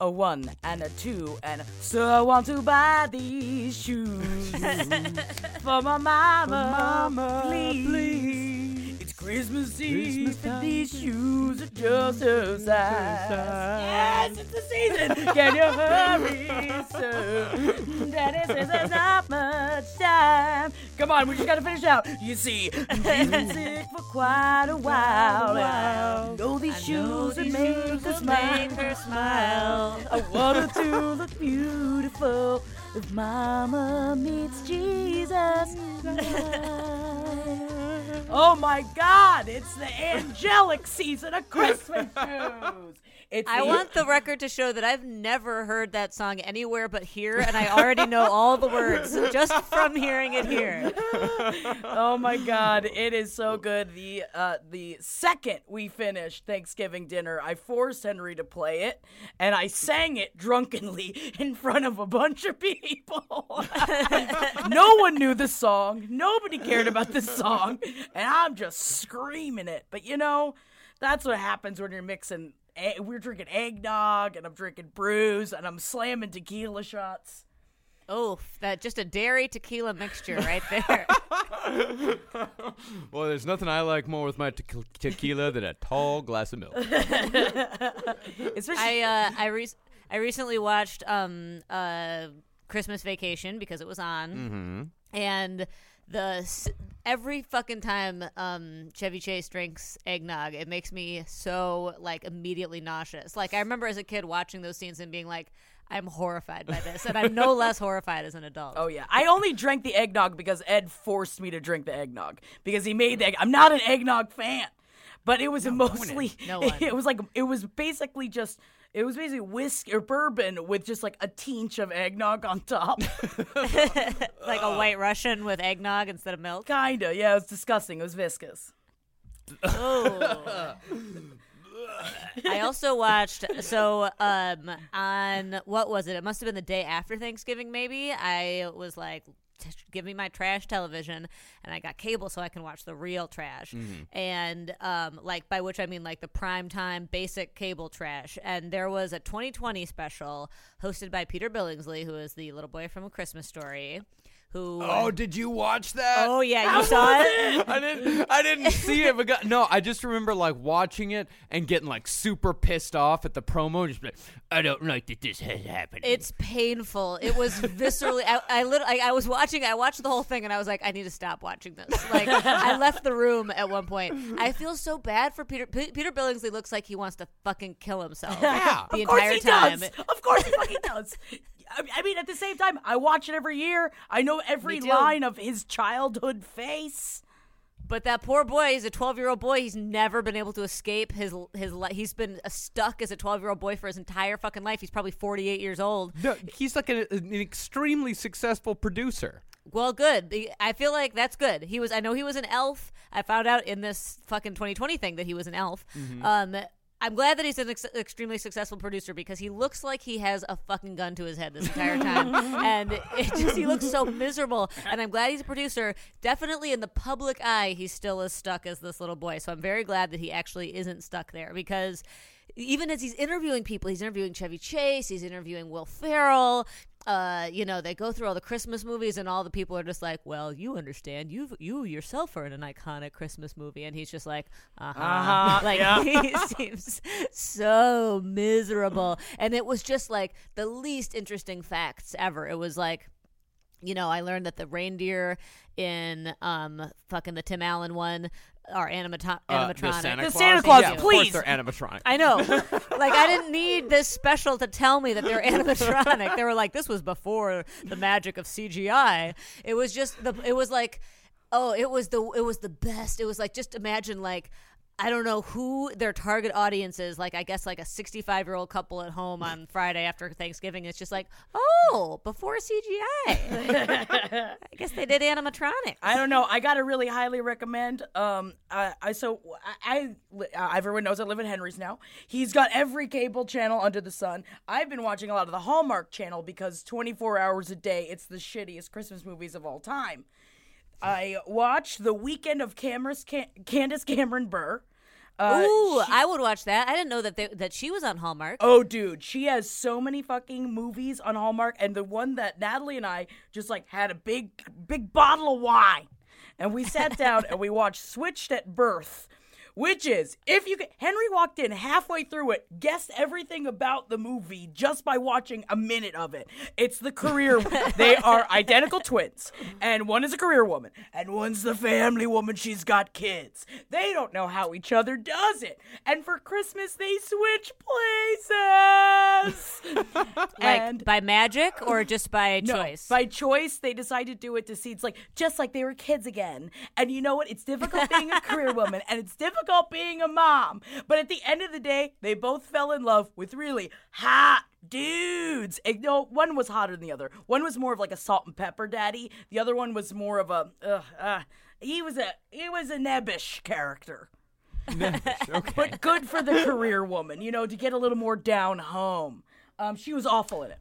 A one and a two and so I want to buy these shoes for my mama, mama, please. please. Christmas Eve Christmas and these shoes are just her size. Yes, it's the season. Can you hurry, sir? Daddy says there's not much time. Come on, we just gotta finish out. You see, he's been sick for quite a while. I know these shoes would make her smile. smile. I want her to look beautiful if Mama meets Jesus. oh my God! It's the angelic season of Christmas shoes. It's I the- want the record to show that I've never heard that song anywhere but here, and I already know all the words just from hearing it here. oh my god, it is so good. The uh the second we finished Thanksgiving dinner, I forced Henry to play it and I sang it drunkenly in front of a bunch of people. no one knew the song. Nobody cared about the song, and I'm just screaming it. But you know, that's what happens when you're mixing we're drinking eggnog and I'm drinking brews and I'm slamming tequila shots. Oh, that just a dairy tequila mixture right there. Well, there's nothing I like more with my te- tequila than a tall glass of milk. I uh, I re- I recently watched um uh Christmas Vacation because it was on, Mm-hmm. and the every fucking time um Chevy Chase drinks eggnog, it makes me so like immediately nauseous. Like I remember as a kid watching those scenes and being like, I'm horrified by this, and I'm no less horrified as an adult. Oh yeah, I only drank the eggnog because Ed forced me to drink the eggnog because he made the. Egg- I'm not an eggnog fan, but it was mostly. No. It was like it was basically just. It was basically whiskey or bourbon with just like a tinge of eggnog on top. like a white Russian with eggnog instead of milk. Kinda, yeah. It was disgusting. It was viscous. Oh. I also watched so um on what was it? It must have been the day after Thanksgiving maybe. I was like t- give me my trash television and I got cable so I can watch the real trash. And um like by which I mean like the prime time basic cable trash. And there was a 2020 special hosted by Peter Billingsley who is the little boy from a Christmas story who Oh, did you watch that? Oh, yeah, you saw it? I didn't. I didn't see it. But got, no, I just remember like watching it and getting like super pissed off at the promo. Just like, I don't like that this has happened. It's painful. It was viscerally. I, I, lit- I, I was watching. I watched the whole thing, and I was like, I need to stop watching this. Like, I left the room at one point. I feel so bad for Peter. P- Peter Billingsley looks like he wants to fucking kill himself. Yeah. the of course entire he time. does. Of course he fucking does. I I mean, at the same time, I watch it every year. I know every line of his childhood face. But that poor boy, he's a 12 year old boy. He's never been able to escape his his. li- He's been stuck as a 12 year old boy for his entire fucking life. He's probably 48 years old. no, he's like an, an extremely successful producer. Well, good. I feel like that's good. He was. I know he was an elf. I found out in this fucking 2020 thing that he was an elf. Um, I'm glad that he's an ex- extremely successful producer because he looks like he has a fucking gun to his head this entire time, and it just he looks so miserable. And I'm glad he's a producer. Definitely in the public eye, he still is stuck as this little boy. So I'm very glad that he actually isn't stuck there because even as he's interviewing people, he's interviewing Chevy Chase, he's interviewing Will Ferrell. Uh, you know, they go through all the Christmas movies, and all the people are just like, "Well, you understand, you you yourself are in an iconic Christmas movie," and he's just like, "Uh huh," Uh-huh, like yeah. he seems so miserable, and it was just like the least interesting facts ever. It was like you know, I learned that the reindeer in um fucking the Tim Allen one are animato- Uh, animatronic. the Santa The Claus. Santa Claus, yeah, Of please. course they're animatronic. I know. like I didn't need this special to tell me that they're animatronic. they were like this was before the magic of CGI. It was just the it was like oh, it was the it was the best. It was like just imagine like I don't know who their target audience is. Like, I guess like a 65 year old couple at home on Friday after Thanksgiving. It's just like, oh, before CGI. I guess they did animatronic. I don't know. I gotta really highly recommend. Um, I, I so I, I uh, everyone knows I live in Henry's now. He's got every cable channel under the sun. I've been watching a lot of the Hallmark Channel because 24 hours a day, it's the shittiest Christmas movies of all time. I watched the weekend of Cameras, Candace Cameron Bure. Uh, Ooh, I would watch that. I didn't know that they, that she was on Hallmark. Oh, dude, she has so many fucking movies on Hallmark, and the one that Natalie and I just like had a big, big bottle of wine, and we sat down and we watched Switched at Birth, which is if you could, Henry walked in halfway through it, guessed everything about the movie just by watching a minute of it. It's the career. they are identical twins, and one is a career woman, and one's the family woman. She's got kids. They don't know how each other does it, and for Christmas they switch places. like and by magic or just by no, choice? By choice, they decide to do it to see it's like just like they were kids again. And you know what? It's difficult being a career woman and it's difficult being a mom. But at the end of the day, they both fell in love with really hot dudes. And, no, one was hotter than the other. One was more of like a salt and pepper daddy. The other one was more of a uh, uh, he was a he was a nebbish character. okay. But good for the career woman, you know, to get a little more down home. Um, she was awful in it.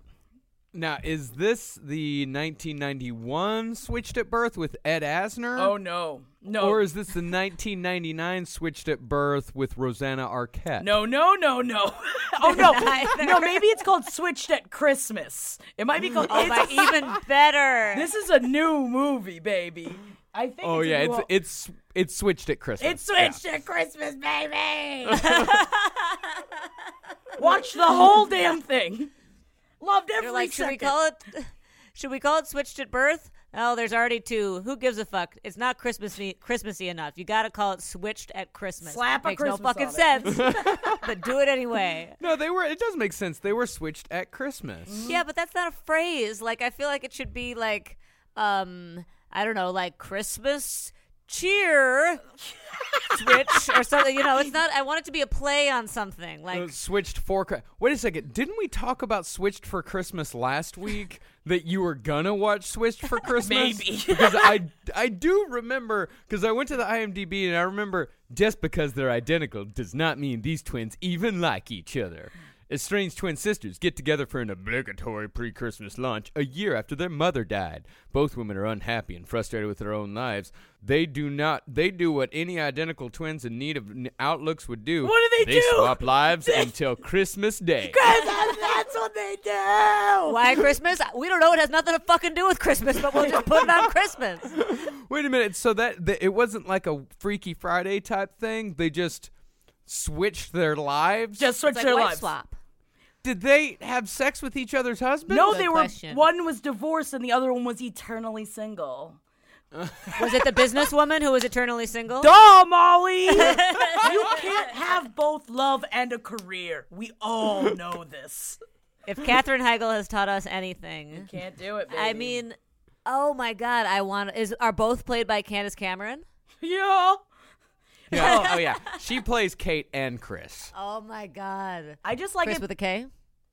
Now, is this the 1991 Switched at Birth with Ed Asner? Oh no, no, Or is this the 1999 Switched at Birth with Rosanna Arquette? No, no, no, no. oh no, no. Maybe it's called Switched at Christmas. It might be called. oh, it's- my, even better. this is a new movie, baby. I think. Oh it's yeah, it's it's it's switched at Christmas. it's switched at Christmas, baby. Watch the whole damn thing. Loved every You're like, should we call it? Should we call it switched at birth? Oh, there's already two. Who gives a fuck? It's not Christmassy, Christmassy enough. You got to call it switched at Christmas. Slap a Makes Christmas no fucking on sense, but do it anyway. No, they were. It does make sense. They were switched at Christmas. Yeah, but that's not a phrase. Like I feel like it should be like um I don't know, like Christmas cheer switch or something. You know, it's not I want it to be a play on something. Like Uh, switched for. Chri- Wait a second. Didn't we talk about switched for Christmas last week? that you were gonna watch switched for Christmas? Maybe. because I I do remember because I went to the IMDb and I remember just because they're identical does not mean these twins even like each other. Estranged twin sisters get together for an obligatory pre-Christmas lunch a year after their mother died. Both women are unhappy and frustrated with their own lives. They do not. They do what any identical twins in need of n- outlooks would do. What do they do? They do? swap lives until Christmas Day. That's, that's what they do. why Christmas? We don't know. It has nothing to fucking do with Christmas, but we'll just put it on Christmas. Wait a minute. So that, that it wasn't like a Freaky Friday type thing. They just switched their lives. Just switch like their wife lives. swap. Did they have sex with each other's husbands? No, Good they were. question. One was divorced and the other one was eternally single. Was it the businesswoman who was eternally single? Duh, Molly! you can't have both love and a career. We all know this. If Katherine Heigl has taught us anything, you Can't do it, baby. I mean, oh my god, I want is are both played by Candace Cameron? yeah. Yeah. Oh, oh yeah. She plays Kate and Chris. Oh my god, I just like Chris it. with a K.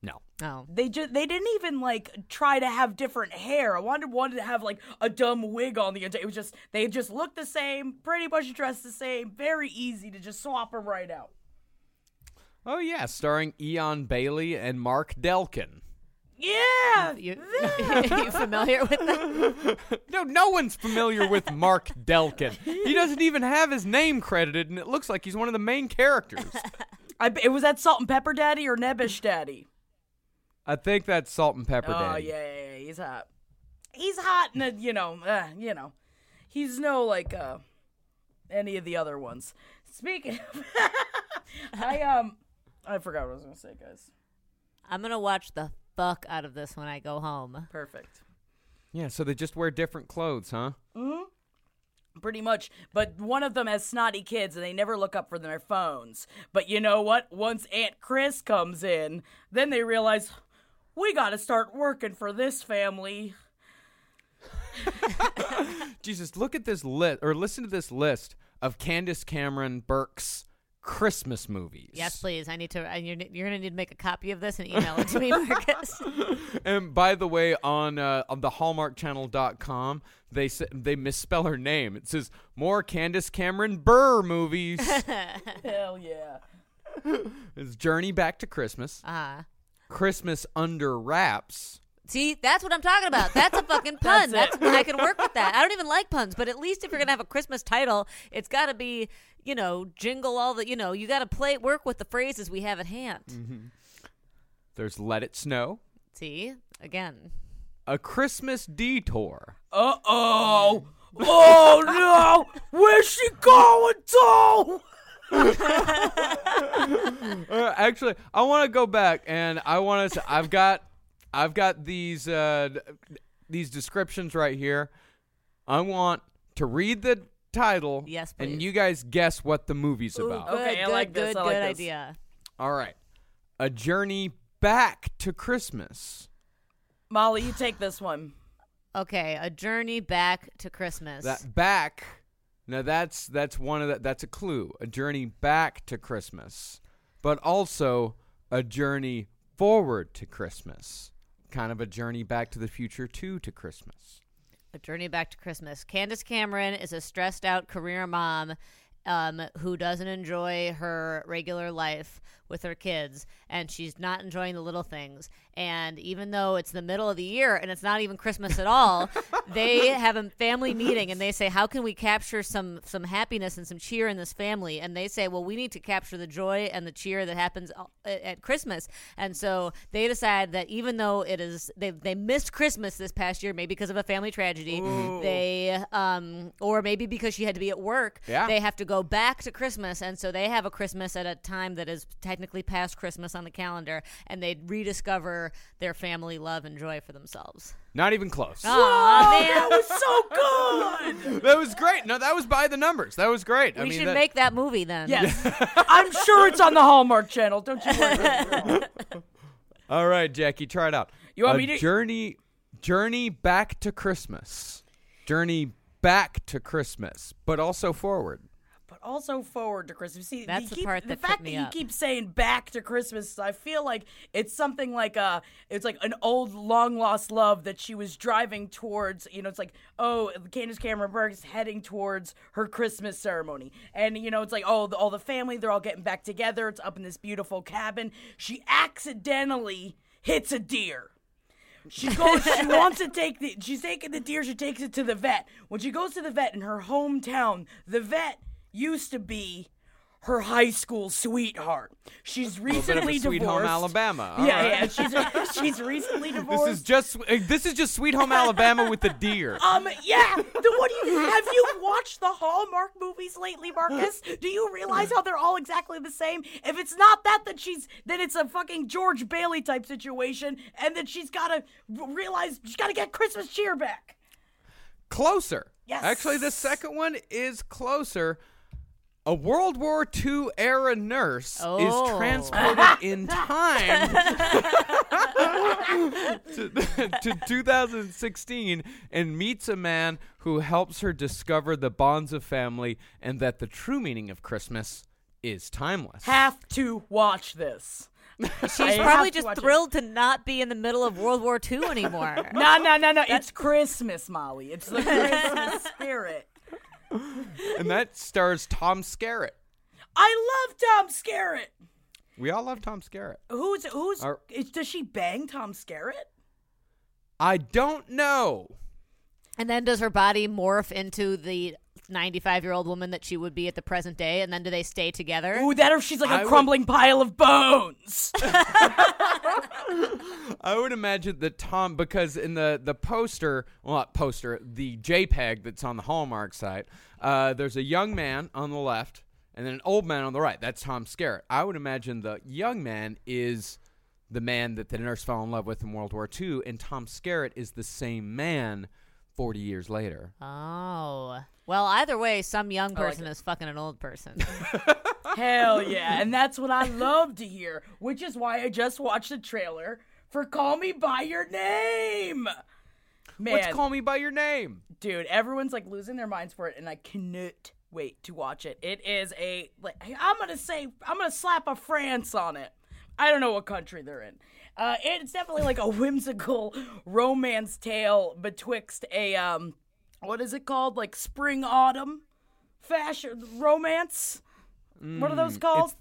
No. Oh, They just they didn't even like try to have different hair. I wanted wanted to have like a dumb wig on the end. It was just they just looked the same, pretty much dressed the same. Very easy to just swap them right out. Oh yeah, starring Eion Bailey and Mark Deklin. Yeah. you, you familiar with that? No, no one's familiar with Mark Deklin. He doesn't even have his name credited, and it looks like he's one of the main characters. I, it was that Salt and Pepper Daddy or Nebbish Daddy? I think that's Salt and Pepper Oh Daddy. yeah, yeah, yeah, he's hot. He's hot, and uh, you know, uh, you know, he's no like uh, any of the other ones. Speaking, of, I um, I forgot what I was gonna say, guys. I'm gonna watch the fuck out of this when I go home. Perfect. Yeah, so they just wear different clothes, huh? hmm Pretty much, but one of them has snotty kids and they never look up for their phones. But you know what? Once Aunt Chris comes in, then they realize we got to start working for this family. Jesus, look at this list or listen to this list of Candace Cameron Burke's Christmas movies. Yes, please. I need to. And you're, you're gonna need to make a copy of this and email it to me, Marcus. And by the way, on uh, on the HallmarkChannel.com, they s- they misspell her name. It says more Candace Cameron Burr movies. Hell yeah. it's Journey Back to Christmas, Ah. Christmas Under Wraps. See, that's what I'm talking about. That's a fucking pun. That's That's, I can work with that. I don't even like puns, but at least if you're gonna have a Christmas title, it's got to be, you know, jingle all the, you know, you got to play work with the phrases we have at hand. Mm-hmm. There's Let It Snow, See, again, A Christmas Detour. Uh oh. Oh no! Where's she going to? Uh, actually, I want to go back and I want to. I've got, I've got these uh, d- these descriptions right here. I want to read the title. Yes, please. And you guys guess what the movie's Ooh, about. good, Okay, I good, like this, good, I like good this. idea. All right, a journey back to Christmas. Molly, you take this one. Okay, a journey back to Christmas. That back. Now that's that's one of the, that's a clue. A journey back to Christmas, but also a journey forward to Christmas. Kind of a journey back to the future too to Christmas. A Journey Back to Christmas. Candace Cameron is a stressed out career mom um, who doesn't enjoy her regular life with her kids, and she's not enjoying the little things. And even though it's the middle of the year and it's not even Christmas at all, they have a family meeting and they say, "How can we capture some some happiness and some cheer in this family?" And they say, "Well, we need to capture the joy and the cheer that happens uh, at at Christmas." And so they decide that even though it is they they missed Christmas this past year, maybe because of a family tragedy, they um or maybe because she had to be at work, Yeah. they have to go back to Christmas, and so they have a Christmas at a time that is technically past Christmas on the calendar, and they'd rediscover their family love and joy for themselves. Not even close. Aw, Oh, man. that was so good. That was great. No, that was by the numbers. That was great. I we mean, should that- make that movie then. Yes, I'm sure it's on the Hallmark Channel. Don't you worry. All right, Jackie, try it out. You want a me to- journey journey back to Christmas. Journey back to Christmas, but also forward. Also forward to Christmas. See, That's the keep, part the that fact tripped that you up. keep saying back to Christmas. I feel like it's something like a, it's like an old long lost love that she was driving towards. You know, it's like oh, Candace Cameron Bure is heading towards her Christmas ceremony, and you know, it's like oh, the, all the family they're all getting back together. It's up in this beautiful cabin. She accidentally hits a deer. She goes. She wants to take the. She's taking the deer. She takes it to the vet. When she goes to the vet in her hometown, the vet used to be her high school sweetheart. She's bit of a recently Sweet divorced. Home Alabama. All yeah, right. yeah. She's she's recently divorced. This is just uh, this is just Sweet Home Alabama with the deer. Um, yeah. The, what do you have you watched the Hallmark movies lately, Marcus? Do you realize how they're all exactly the same? If it's not that, then she's then it's a fucking George Bailey type situation, and then she's gotta realize she's gotta get Christmas cheer back. Closer. Yes. Actually, the second one is closer. A World War II era nurse Oh. is transported in time to, to 2016 and meets a man who helps her discover the bonds of family and that the true meaning of Christmas is timeless. Have to watch this. She's I probably have to just it. thrilled to not be in the middle of World War II anymore. No, no, no, no. It's Christmas, Molly. It's the Christmas spirit. and that stars Tom Skerritt. I love Tom Skerritt. We all love Tom Skerritt. Who's who's? Are- is, does she bang Tom Skerritt? I don't know. And then does her body morph into the 95 year old woman that she would be at the present day, and then do they stay together? Ooh, that or she's like a I would- crumbling pile of bones. I would imagine that Tom, because in the the poster, well, not poster, the JPEG that's on the Hallmark site, uh, there's a young man on the left and then an old man on the right. That's Tom Skerritt. I would imagine the young man is the man that the nurse fell in love with in World War II, and Tom Skerritt is the same man 40 years later. Oh. Well, either way, some young oh, like person it. is fucking an old person. Hell yeah. And that's what I love to hear, which is why I just watched the trailer for Call Me By Your Name. Man, What's Call Me By Your Name? dude, everyone's like losing their minds for it, and I cannot wait to watch it. It is a, like, I'm gonna say, I'm gonna slap a France on it. I don't know what country they're in. Uh, it's definitely like a whimsical romance tale betwixt a, um, what is it called? Like spring autumn fashion romance? what are those called? It's,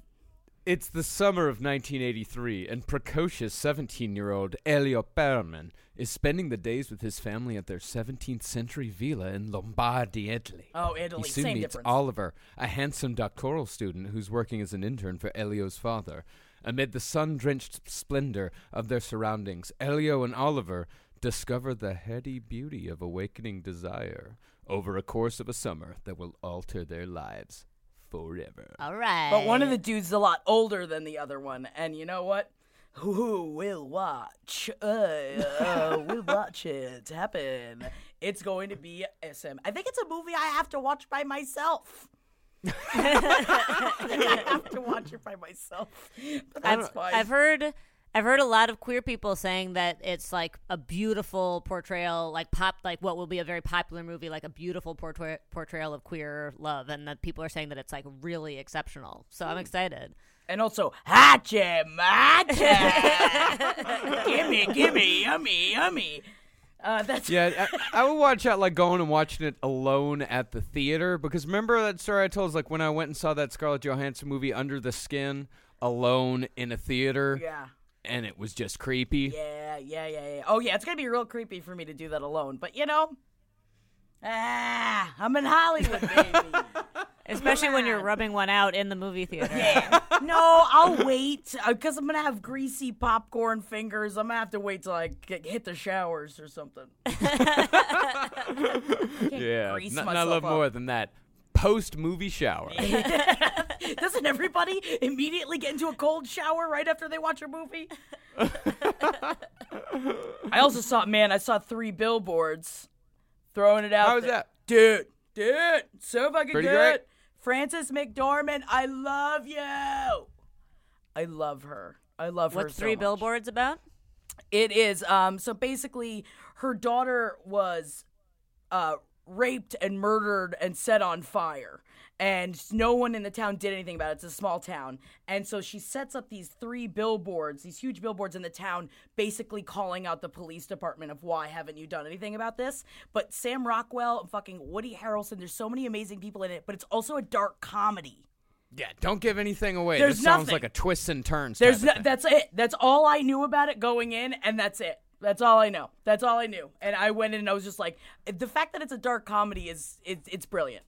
it's the summer of 1983, and precocious 17 year old Elio Perlman is spending the days with his family at their 17th century villa in Lombardy, Italy. Oh, Italy, He soon same meets difference. Oliver, a handsome doctoral student who's working as an intern for Elio's father. Amid the sun drenched splendor of their surroundings, Elio and Oliver discover the heady beauty of awakening desire over a course of a summer that will alter their lives forever. All right. But one of the dudes is a lot older than the other one, and you know what? Who will watch? Uh, uh, we'll watch it happen. It's going to be SM. I think it's a movie I have to watch by myself. I have to watch it by myself. But that's fine. I've heard I've heard a lot of queer people saying that it's like a beautiful portrayal, like pop, like what will be a very popular movie, like a beautiful portray- portrayal of queer love, and that people are saying that it's like really exceptional. So I'm hmm. excited. and also, hacha matcha. gimme, gimme, yummy, yummy. Uh, that's Yeah, I, I would watch out like going and watching it alone at the theater because remember that story I told is like when I went and saw that Scarlett Johansson movie Under the Skin alone in a theater yeah. and it was just creepy. Yeah, yeah, yeah, yeah. Oh, yeah, it's gonna be real creepy for me to do that alone. But you know, ah, I'm in Hollywood, baby. Especially when you're rubbing one out in the movie theater. yeah. No, I'll wait uh, because I'm gonna have greasy popcorn fingers. I'm gonna have to wait till I get, hit the showers or something. Yeah, grease not, not a little up. more than that. Post movie shower. Doesn't everybody immediately get into a cold shower right after they watch a movie? I also saw, man, I saw three billboards throwing it out. How was there. that? Dude, dude, so fucking Pretty good. great. Frances McDormand, I love you. I love her. I love her. What's so three much. billboards about? It is. Um. So basically, her daughter was, uh, raped and murdered and set on fire, and no one in the town did anything about it. It's a small town, and so she sets up these three billboards, these huge billboards in the town, basically calling out the police department of why haven't you done anything about this? But Sam Rockwell and fucking Woody Harrelson, there's so many amazing people in it, but it's also a dark comedy. Yeah, don't give anything away. There's this sounds like a twists and turns. There's no, that's it. That's all I knew about it going in, and that's it. That's all I know. That's all I knew. And I went in and I was just like, the fact that it's a dark comedy is it's it's brilliant.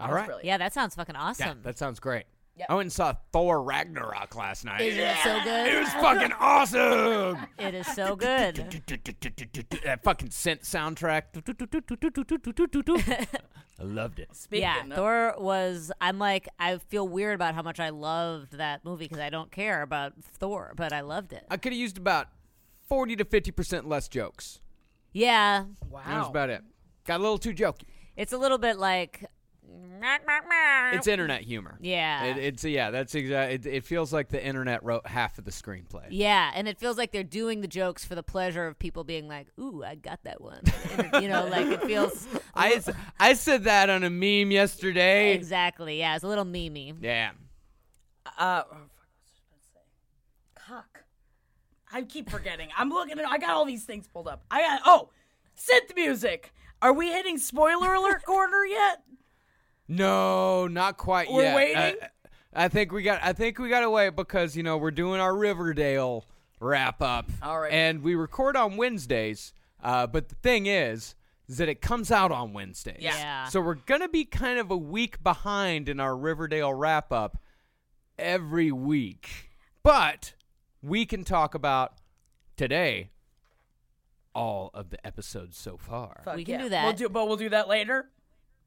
All It's right. brilliant. Yeah, that sounds fucking Yeah, awesome. that sounds great. Yep. I went and saw Thor Ragnarok last night. Isn't it so good? It was fucking awesome. It is so good. that fucking synth soundtrack. I loved it. Speaking yeah, of, Thor was. I'm like, I feel weird about how much I loved that movie because I don't care about Thor, but I loved it. I could have used about 40 to 50% less jokes. Yeah, That was about it. Got a little too jokey. it's a little bit like. It's internet humor. Yeah. It, it's yeah. That's exact. It, it feels like the internet wrote half of the screenplay. Yeah, and it feels like they're doing the jokes for the pleasure of people being like, "Ooh, I got that one." You know, like it feels I I said that on a meme yesterday. exactly. Yeah, it's a little memey. Yeah. Uh, oh, fuck, what was I supposed to say? Cock. I keep forgetting. I'm looking at. I got all these things pulled up. I got. Oh, synth music. Are we hitting spoiler alert corner yet? No, not quite yet. We're yet. waiting? I, I think we got. I think we got to wait because you know we're doing our Riverdale wrap up. All right. And we record on Wednesdays. Uh, but the thing is, is that it comes out on Wednesdays. Yeah. Yeah. So we're gonna be kind of a week behind in our Riverdale wrap up every week, but we can talk about today all of the episodes so far. Fuck We can yeah. do that. We'll do, but we'll do that later.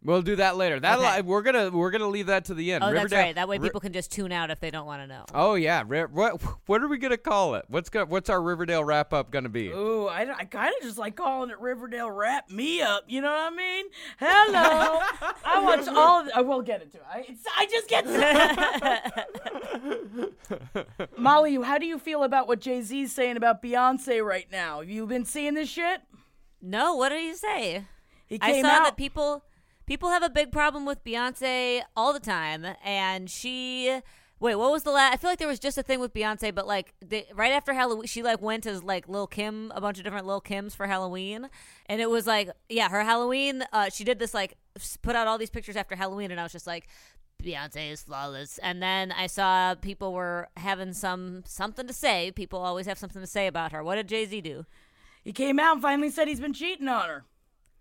We'll do that later. That Okay. we're gonna we're gonna leave that to the end. Oh, that's right. That way Ri- people can just tune out if they don't want to know. Oh yeah, what what are we gonna call it? What's go, what's our Riverdale wrap up gonna be? Ooh, I, I kind of just like calling it Riverdale Wrap Me Up. You know what I mean? Hello. I watch all of. I will get into it. I, it's, I just get. Molly, how do you feel about what Jay Z's saying about Beyonce right now? Have you been seeing this shit? No, what did he say? He I came saw out. that people people have a big problem with Beyonce all the time, and she. Wait, what was the last? I feel like there was just a thing with Beyonce, but like right after Halloween, she like went as like Lil Kim, a bunch of different Lil Kims for Halloween, and it was like, yeah, her Halloween. Uh, she did this like put out all these pictures after Halloween, and I was just like, Beyonce is flawless. And then I saw people were having some something to say. People always have something to say about her. What did Jay Z do? he came out and finally said he's been cheating on her.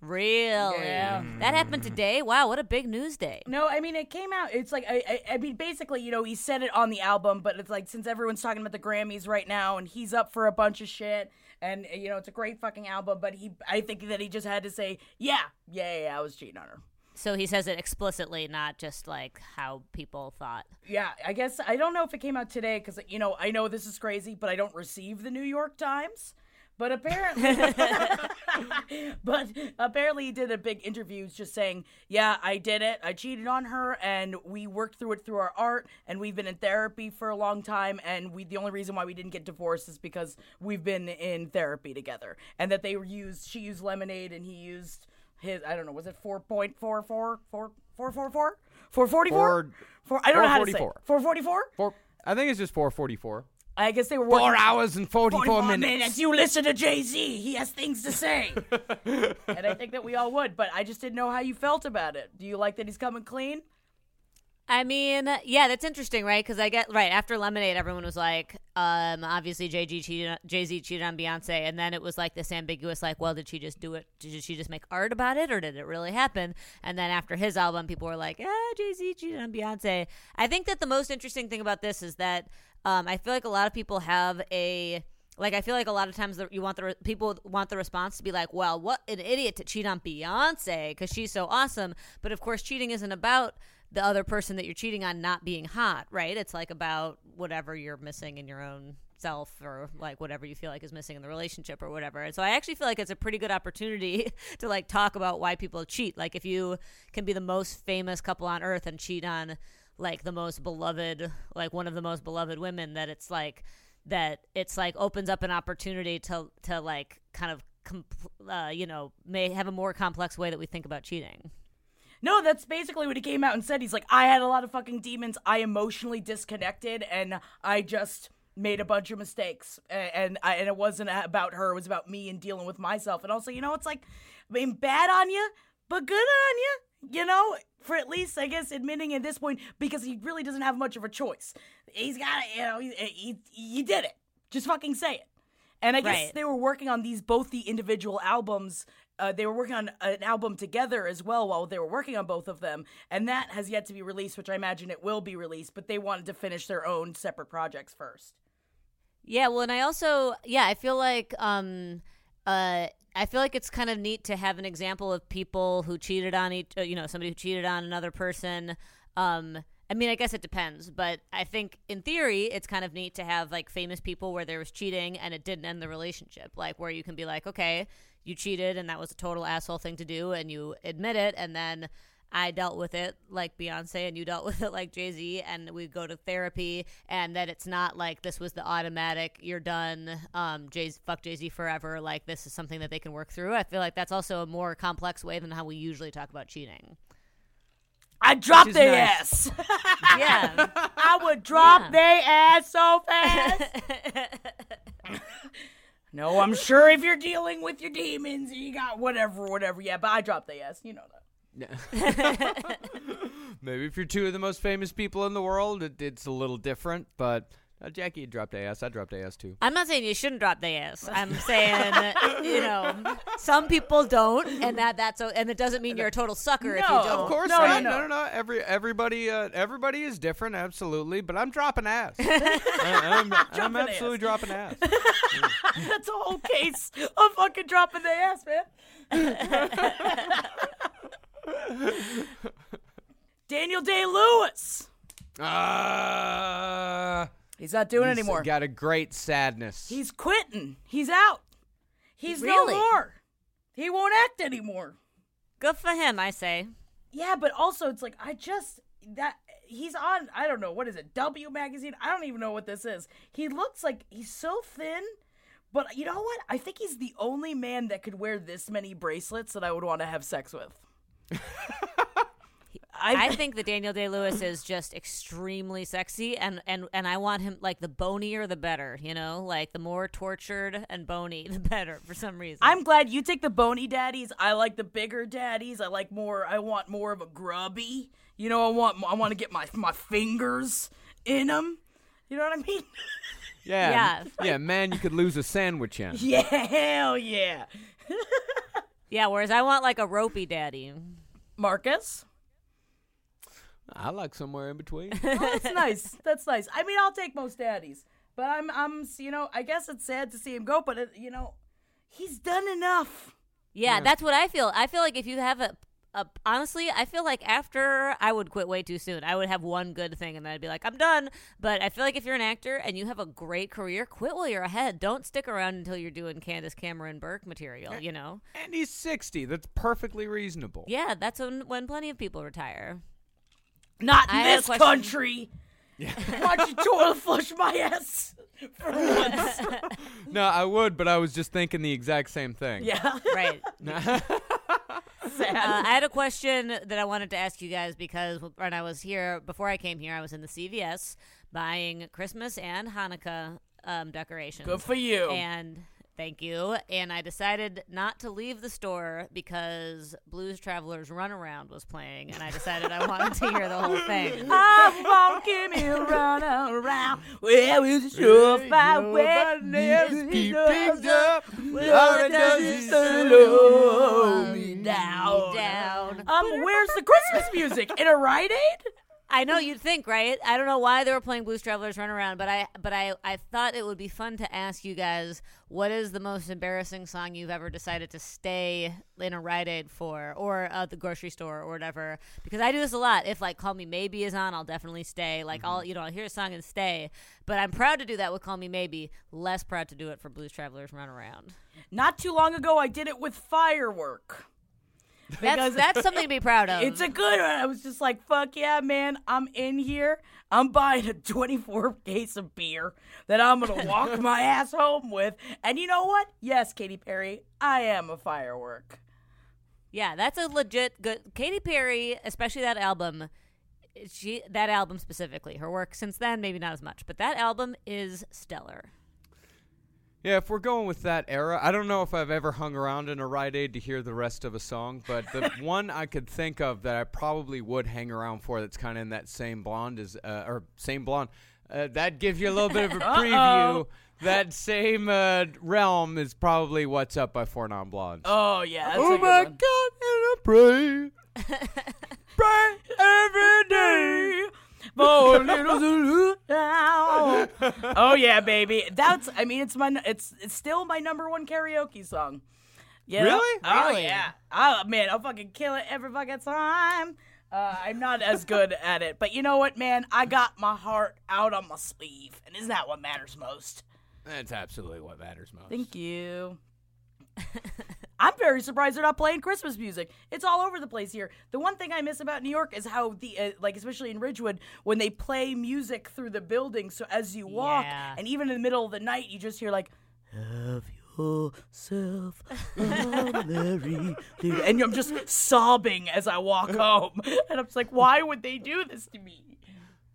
Really? Yeah. That happened today. Wow, what a big news day. No, I mean it came out. It's like I, I, I mean basically, you know, he said it on the album, but it's like since everyone's talking about the Grammys right now, and he's up for a bunch of shit, and you know, it's a great fucking album. But he, I think that he just had to say, yeah, yeah, yeah, I was cheating on her. So he says it explicitly, not just like how people thought. Yeah, I guess I don't know if it came out today because you know I know this is crazy, but I don't receive the New York Times. But apparently, but apparently he did a big interview just saying, "Yeah, I did it. I cheated on her, and we worked through it through our art, and we've been in therapy for a long time, and we the only reason why we didn't get divorced is because we've been in therapy together, and that they were used. She used lemonade, and he used his. I don't know. Was it four point four four four four four four four forty four? Four- Four. I don't know how to say. 444. Four forty four. Four, I think it's just 444. I guess they were working Four hours and 44, 44 minutes. You listen to Jay Z. He has things to say. and I think that we all would, but I just didn't know how you felt about it. Do you like that he's coming clean? I mean, yeah, that's interesting, right? Because I get right after Lemonade, everyone was like, um, obviously Jay Z cheated, Jay Z cheated on Beyonce, and then it was like this ambiguous, like, well, did she just do it? Did she just make art about it, or did it really happen? And then after his album, people were like, ah, Jay Z cheated on Beyonce. I think that the most interesting thing about this is that um, I feel like a lot of people have a like I feel like a lot of times you want the re- people want the response to be like, "Well, what an idiot to cheat on Beyonce because she's so awesome." But of course, cheating isn't about the other person that you're cheating on not being hot, right? It's like about whatever you're missing in your own self or like whatever you feel like is missing in the relationship or whatever. And so I actually feel like it's a pretty good opportunity to like talk about why people cheat. Like if you can be the most famous couple on earth and cheat on like the most beloved like one of the most beloved women that it's like that it's like opens up an opportunity to to like kind of compl- uh, you know may have a more complex way that we think about cheating. No, that's basically what he came out and said. He's like, I had a lot of fucking demons. I emotionally disconnected, and I just made a bunch of mistakes. A- And I, and it wasn't about her. It was about me and dealing with myself. And also, you know, it's like, I mean, bad on you, but good on you. You know, for at least I guess admitting at this point because he really doesn't have much of a choice. He's got to, you know, he, he, he did it. Just fucking say it. And I guess Right. they were working on these both the individual albums. Uh, they were working on an album together as well while they were working on both of them, and that has yet to be released, which I imagine it will be released. But they wanted to finish their own separate projects first. Yeah, well, and I also yeah, I feel like um uh I feel like it's kind of neat to have an example of people who cheated on each, uh, you know, somebody who cheated on another person. Um, I mean, I guess it depends, but I think in theory, it's kind of neat to have like famous people where there was cheating and it didn't end the relationship. Like where you can be like, okay, you cheated and that was a total asshole thing to do, and you admit it, and then I dealt with it like Beyonce and you dealt with it like Jay Z, and we go to therapy, and that it's not like this was the automatic, you're done, um, Jay's fuck Jay Z forever. Like this is something that they can work through. I feel like that's also a more complex way than how we usually talk about cheating. I dropped is their nice. ass. Yeah. I would drop Yeah. their ass so fast. no, I'm sure if you're dealing with your demons, you got whatever, whatever. Yeah, but I dropped their ass. You know that. Maybe if you're two of the most famous people in the world, it, it's a little different, but Uh, Jackie dropped ass. I dropped ass too. I'm not saying you shouldn't drop the ass. I'm saying, you know, some people don't, and that that's o- and it doesn't mean you're a total sucker if you No, don't. Of course No, not. no, No, no. no, no. Every everybody uh, everybody is different, absolutely. But I'm dropping ass. I, am I'm Dropping absolutely ass. dropping ass. That's a whole case of fucking dropping the ass, man. Daniel Day Lewis. Uh, He's not doing he's anymore. He's got a great sadness. He's quitting. He's out. He's Really? no more. He won't act anymore. Good for him, I say. Yeah, but also it's like I just that he's on I don't know what is it W magazine I don't even know what this is. He looks like he's so thin, but you know what? I think he's the only man that could wear this many bracelets that I would want to have sex with. I think that Daniel Day Lewis is just extremely sexy, and, and, and I want him like the bonier the better, you know, like the more tortured and bony the better for some reason. I'm glad you take the bony daddies. I like the bigger daddies. I like more. I want more of a grubby. You know, I want. I want to get my my fingers in them. You know what I mean? yeah, Yeah. yeah, man. You could lose a sandwich in. yeah, hell yeah. yeah, whereas I want like a ropey daddy. Marcus. I like somewhere in between. Oh, that's nice. That's nice. I mean, I'll take most daddies, but I'm, I'm, you know, I guess it's sad to see him go, but it, you know, he's done enough. Yeah, that's what I feel. I feel like if you have a, a honestly, I feel like after I would quit way too soon. I would have one good thing and then I'd be like, I'm done. But I feel like if you're an actor and you have a great career, quit while you're ahead. Don't stick around until you're doing Candace Cameron Burke material, you know? and he's sixty. That's perfectly reasonable. Yeah, that's when when plenty of people retire. Not in I have this question. country. Why don't you toilet flush my ass for once? No, I would, but I was just thinking the exact same thing. yeah, Right. sad. Uh, I had a question that I wanted to ask you guys because when I was here, before I came here, I was in the CVS buying Christmas and Hanukkah um, decorations. Good for you. And thank you. And I decided not to leave the store because Blues Travelers Runaround was playing, and I decided I wanted to hear the whole thing. I'm walking me run around. Well, we sure find way. keep things up. All it does is slow me down. Down. Um, where's the Christmas music? In a Rite Aid? I know you'd think, right? I don't know why they were playing Blues Travelers Run Around, but I but I, I thought it would be fun to ask you guys what is the most embarrassing song you've ever decided to stay in a Rite Aid for, or at the grocery store, or whatever. Because I do this a lot. If like Call Me Maybe is on, I'll definitely stay. Like I'll mm-hmm. you know I'll hear a song and stay. But I'm proud to do that with Call Me Maybe. Less proud to do it for Blues Travelers Run Around. Not too long ago, I did it with Firework. That's that's something to be proud of. It's a good one. I was just like, fuck yeah, man. I'm in here. I'm buying a 24 case of beer that I'm going to walk my ass home with. And you know what? Yes, Katy Perry, I am a firework. Yeah, that's a legit good. Katy Perry, especially that album, she that album specifically. Her work since then, maybe not as much, but that album is stellar. Yeah, if we're going with that era, I don't know if I've ever hung around in a Rite Aid to hear the rest of a song, but the one I could think of that I probably would hang around for that's kind of in that same blonde is, uh, or same blonde, uh, that gives you a little bit of a preview. That same uh, realm is probably What's Up by Four Non Blondes. Oh, yeah. That's oh a good my. God, and I pray. pray every day. For little Zulu now. Oh yeah, baby. That's. I mean, it's my. It's it's still my number one karaoke song. You know? Really? Oh Really? yeah. Oh man, I'll fucking kill it every fucking time. Uh, I'm not as good at it, but you know what, man? I got my heart out on my sleeve, and isn't that what matters most? That's absolutely what matters most. Thank you. I'm very surprised they're not playing Christmas music. It's all over the place here. The one thing I miss about New York is how the uh, like especially in Ridgewood when they play music through the building so as you walk Yeah. and even in the middle of the night you just hear like have yourself a merry little-" and I'm just sobbing as I walk home. And I'm just like why would they do this to me?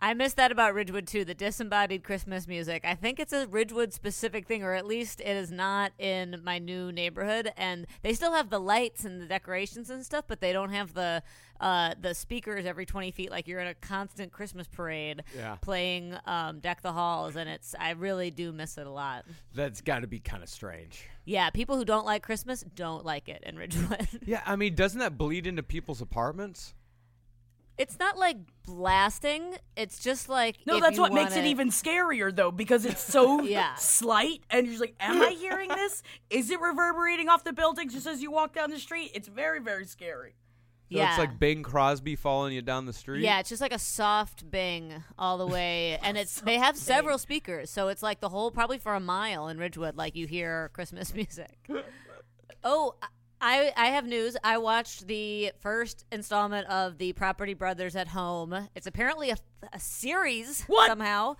I miss that about Ridgewood too, the disembodied Christmas music. I think it's a Ridgewood specific thing, or at least it is not in my new neighborhood. And they still have the lights and the decorations and stuff, but they don't have the uh, the speakers every twenty feet like you're in a constant Christmas parade Yeah. playing um, Deck the Halls, and it's I really do miss it a lot. That's got to be kind of strange. Yeah, people who don't like Christmas don't like it in Ridgewood. Yeah, I mean, doesn't that bleed into people's apartments? It's not like blasting. It's just like No, if that's you what makes wanna- it even scarier though, because it's so Yeah. slight, and you're just like, "Am I hearing this? Is it reverberating off the buildings just as you walk down the street?" It's very, very scary. So yeah. it's like Bing Crosby following you down the street. Yeah, it's just like a soft bing all the way, and it's they have several speakers, so it's like the whole probably for a mile in Ridgewood, like you hear Christmas music. oh, I I have news. I watched the first installment of the Property Brothers at Home. It's apparently a, a series What? somehow.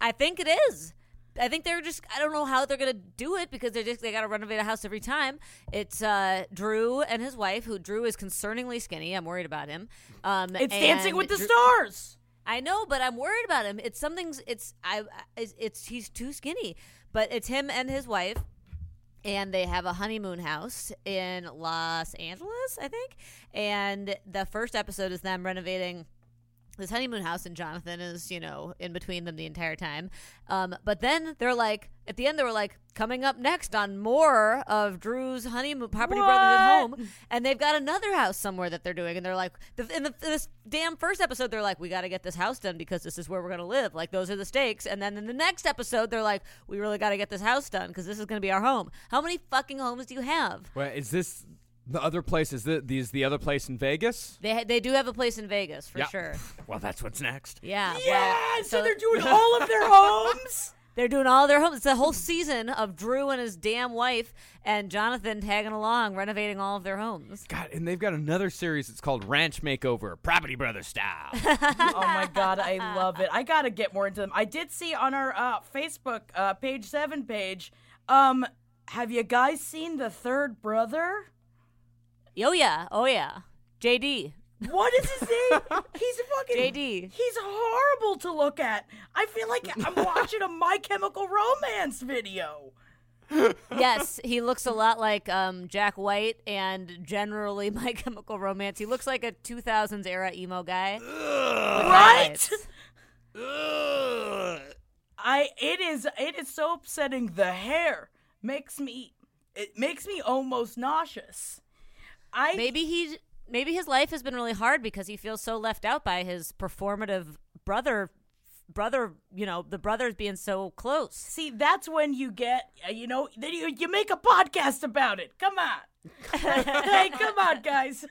I think it is. I think they're just I don't know how they're gonna do it because they just they gotta renovate a house every time. It's uh, Drew and his wife, who Drew is concerningly skinny. I'm worried about him. Um, It's Dancing with the Drew- Stars. I know, but I'm worried about him. It's something's. It's I. It's, it's he's too skinny. But it's him and his wife, and they have a honeymoon house in Los Angeles, I think. And the first episode is them renovating this honeymoon house, and Jonathan is, you know, in between them the entire time. Um, but then they're like, at the end, they were like, coming up next on more of Drew's honeymoon property brothers at home, and they've got another house somewhere that they're doing, and they're like, the, in the this damn first episode, they're like, we got to get this house done because this is where we're gonna live. Like those are the stakes. And then in the next episode, they're like, we really got to get this house done because this is gonna be our home. How many fucking homes do you have? Well, is this the other place? Is the these the other place in Vegas? They ha- they do have a place in Vegas for Yeah. sure. Well, that's what's next. Yeah. Yeah, well, so, they're doing all of their homes. They're doing all their homes. It's a whole season of Drew and his damn wife and Jonathan tagging along, renovating all of their homes. God, and they've got another series. It's called Ranch Makeover, Property Brothers style. oh my god, I love it. I gotta get more into them. I did see on our uh, Facebook uh, page seven page. Um, have you guys seen the third brother? Oh yeah, oh yeah. JD. What is his name? He's fucking JD. He's horrible to look at. I feel like I'm watching a My Chemical Romance video. yes, he looks a lot like um, Jack White and generally My Chemical Romance. He looks like a 2000s era emo guy. Right? I it is it is so upsetting. The hair makes me it makes me almost nauseous. I Maybe he maybe his life has been really hard because he feels so left out by his performative brother brother, you know, the brothers being so close. see that's when you get uh, you know then you you make a podcast about it. Come on. hey, come on, guys.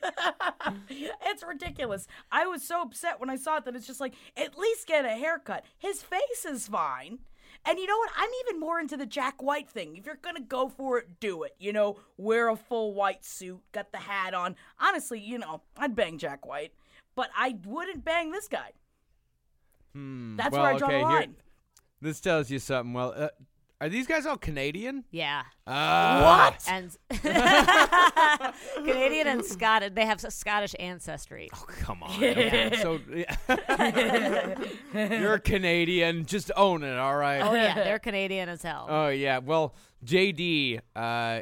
it's ridiculous. I was so upset when I saw it that it's just like, at least get a haircut. His face is fine. And you know what? I'm even more into the Jack White thing. If you're going to go for it, do it. You know, wear a full white suit, got the hat on. Honestly, you know, I'd bang Jack White, but I wouldn't bang this guy. That's well, where I draw okay, the here- line. This tells you something. Well, uh, are these guys all Canadian? Yeah. Uh, What? And Canadian and Scottish, they have Scottish ancestry. Oh, come on. okay, so you're Canadian. Just own it, all right? Oh yeah, they're Canadian as hell. Oh yeah. Well, JD, uh,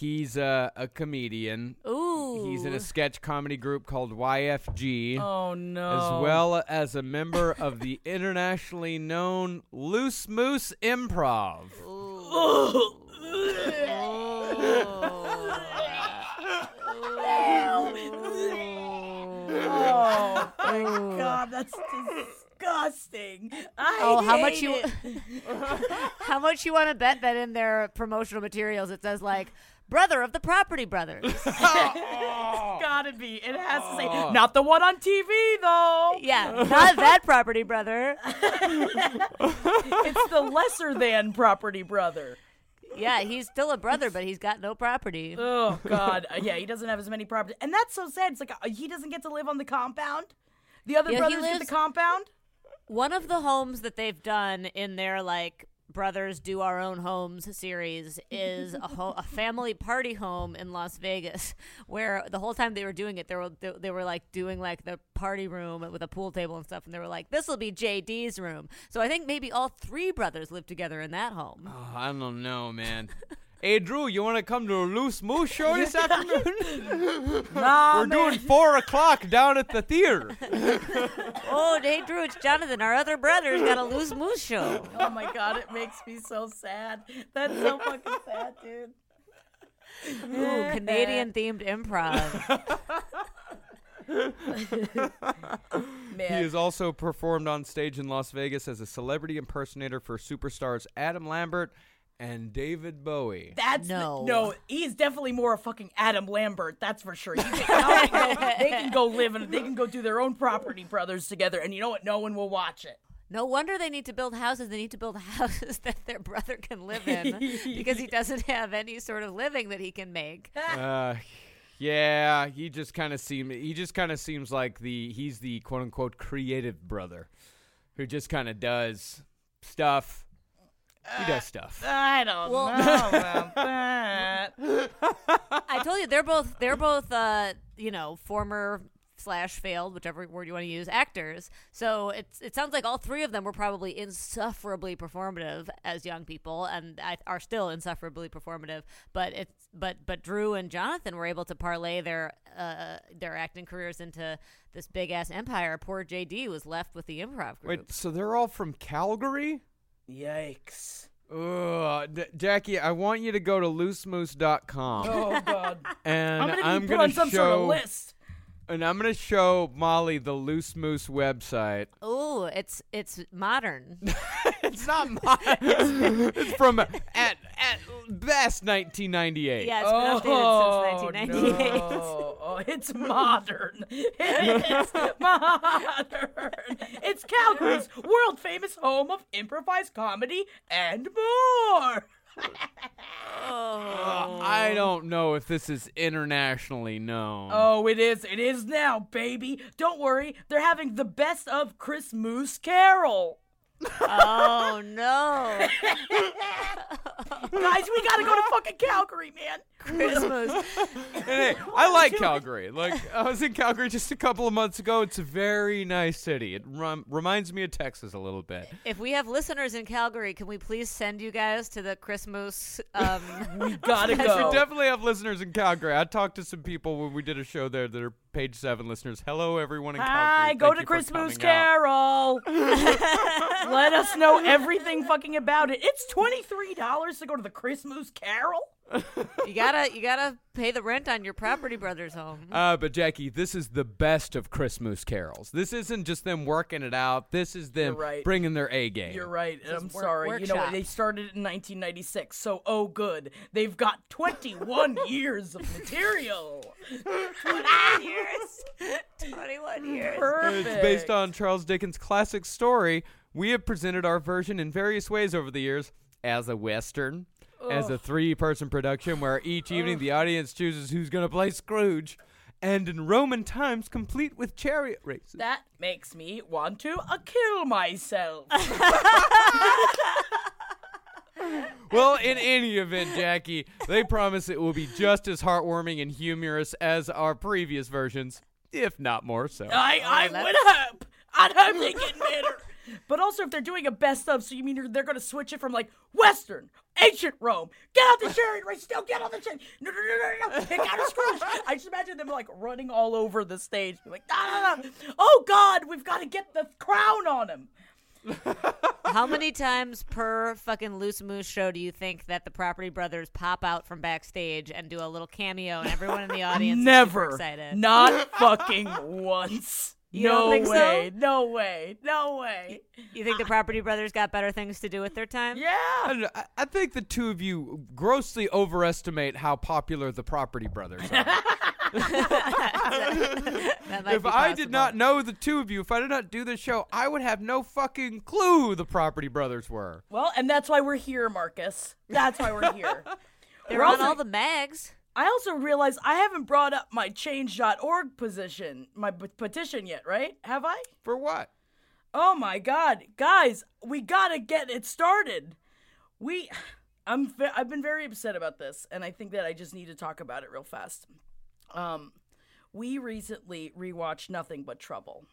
he's a, a comedian. Ooh. He's in a sketch comedy group called YFG, Oh, no. as well as a member of the internationally known Loose Moose Improv. Oh, my God. That's disgusting. I Oh, how much hate you it. How much you want to bet that in their promotional materials it says like brother of the property brothers? It's gotta be. It has to say, not the one on TV though. yeah, not that property brother. It's the lesser than property brother. Yeah, he's still a brother, but he's got no property. Oh God, Uh, yeah, he doesn't have as many property, and that's so sad. It's like uh, he doesn't get to live on the compound. The other Yeah, he brothers get the compound. One of the homes that they've done in their like Brothers Do Our Own Homes series is a, ho- a family party home in Las Vegas, where the whole time they were doing it, they were they, were like doing like the party room with a pool table and stuff, and they were like, "This will be JD's room." So I think maybe all three brothers live together in that home. Oh, I don't know, man. hey, Drew, you want to come to a Loose Moose show this afternoon? Nah, We're man. doing four o'clock down at the theater. oh, hey Drew, it's Jonathan. Our other brother's got a loose moose show. Oh my god, it makes me so sad. That's so fucking sad, dude. Ooh, Canadian themed improv. He has also performed on stage in Las Vegas as a celebrity impersonator for superstars Adam Lambert and David Bowie. That's No. no. He's definitely more a fucking Adam Lambert. That's for sure. Can, they, go, they can go live and they can go do their own property brothers together, and you know what? No one will watch it. No wonder they need to build houses. They need to build houses that their brother can live in because he doesn't have any sort of living that he can make. Uh, yeah, he just kind of seem he just kind of seems like the he's the quote unquote creative brother who just kind of does stuff. He does stuff. I don't Well- know about that. I told you they're both they're both uh, you know former slash failed whichever word you want to use actors. So it's it sounds like all three of them were probably insufferably performative as young people and I, are still insufferably performative. But it's but but Drew and Jonathan were able to parlay their uh, their acting careers into this big ass empire. Poor JD was left with the improv group. Wait, so they're all from Calgary? Yikes. Ugh, D- Jackie, I want you to go to loosemoose.com Oh god. and I'm gonna I'm put gonna on some show sort of list. And I'm gonna show Molly the Loose Moose website. Oh, it's it's modern. it's not modern. it's from at at best 1998. yeah, it's been updated since 1998. No. Oh, it's modern. It's modern. It's Calgary's world famous home of improvised comedy and more. Uh, I don't know if this is internationally known. Oh, it is. It is now, baby. Don't worry. They're having the best of Chris Moose Carol. Oh no. Guys, we gotta go to fucking Calgary, man. Christmas. And hey, I like Calgary. Like I was in Calgary just a couple of months ago. It's a very nice city. It rem- reminds me of Texas a little bit. If we have listeners in Calgary, can we please send you guys to the Christmas? Um, We gotta We go. definitely have listeners in Calgary. I talked to some people when we did a show there that are page seven listeners. Hello, everyone in Calgary. Hi, go Thank to Christmas. Carol. Let us know everything fucking about it. It's twenty three dollars to go to the Christmas Carol. You gotta you gotta pay the rent on your Property Brothers home. Uh, but Jackie, this is the best of Christmas carols. This isn't just them working it out. This is them right. bringing their A game. You're right. and I'm work- sorry. You know? They started in 1996, so oh good. They've got 21 years of material. 21 years. 21 years. Perfect. It's based on Charles Dickens' classic story. We have presented our version in various ways over the years as a western, as a three-person production where each evening the audience chooses who's going to play Scrooge, and in Roman times complete with chariot races. That makes me want to uh, kill myself. Well, in any event, Jackie, they promise it will be just as heartwarming and humorous as our previous versions, if not more so. I, I that's- would hope. I'd hope they get better. But also, if they're doing a best of, so you mean they're going to switch it from like Western, ancient Rome, get out the chariot race, still get on the chariot, no, no, no, no, no, pick out a Scrooge. I just imagine them like running all over the stage, be like, no, no, no. Oh God, we've got to get the crown on him. How many times per fucking Loose Moose show do you think that the Property Brothers pop out from backstage and do a little cameo and everyone in the audience Never, excited? not fucking once. You no don't think so? way, no way, no way. You think the Property Brothers got better things to do with their time? Yeah. I, I- I think the two of you grossly overestimate how popular the Property Brothers are. If I did not know the two of you, if I did not do this show, I would have no fucking clue who the Property Brothers were. Well, and that's why we're here, Marcus. That's why we're here. they're We're on also- all the mags. I also realized I haven't brought up my change.org position, my p- petition yet, right? Have I? For what? Oh my god. Guys, we gotta get it started. we, I'm I've been very upset about this, and I think that I just need to talk about it real fast. Um, we recently rewatched Nothing But Trouble.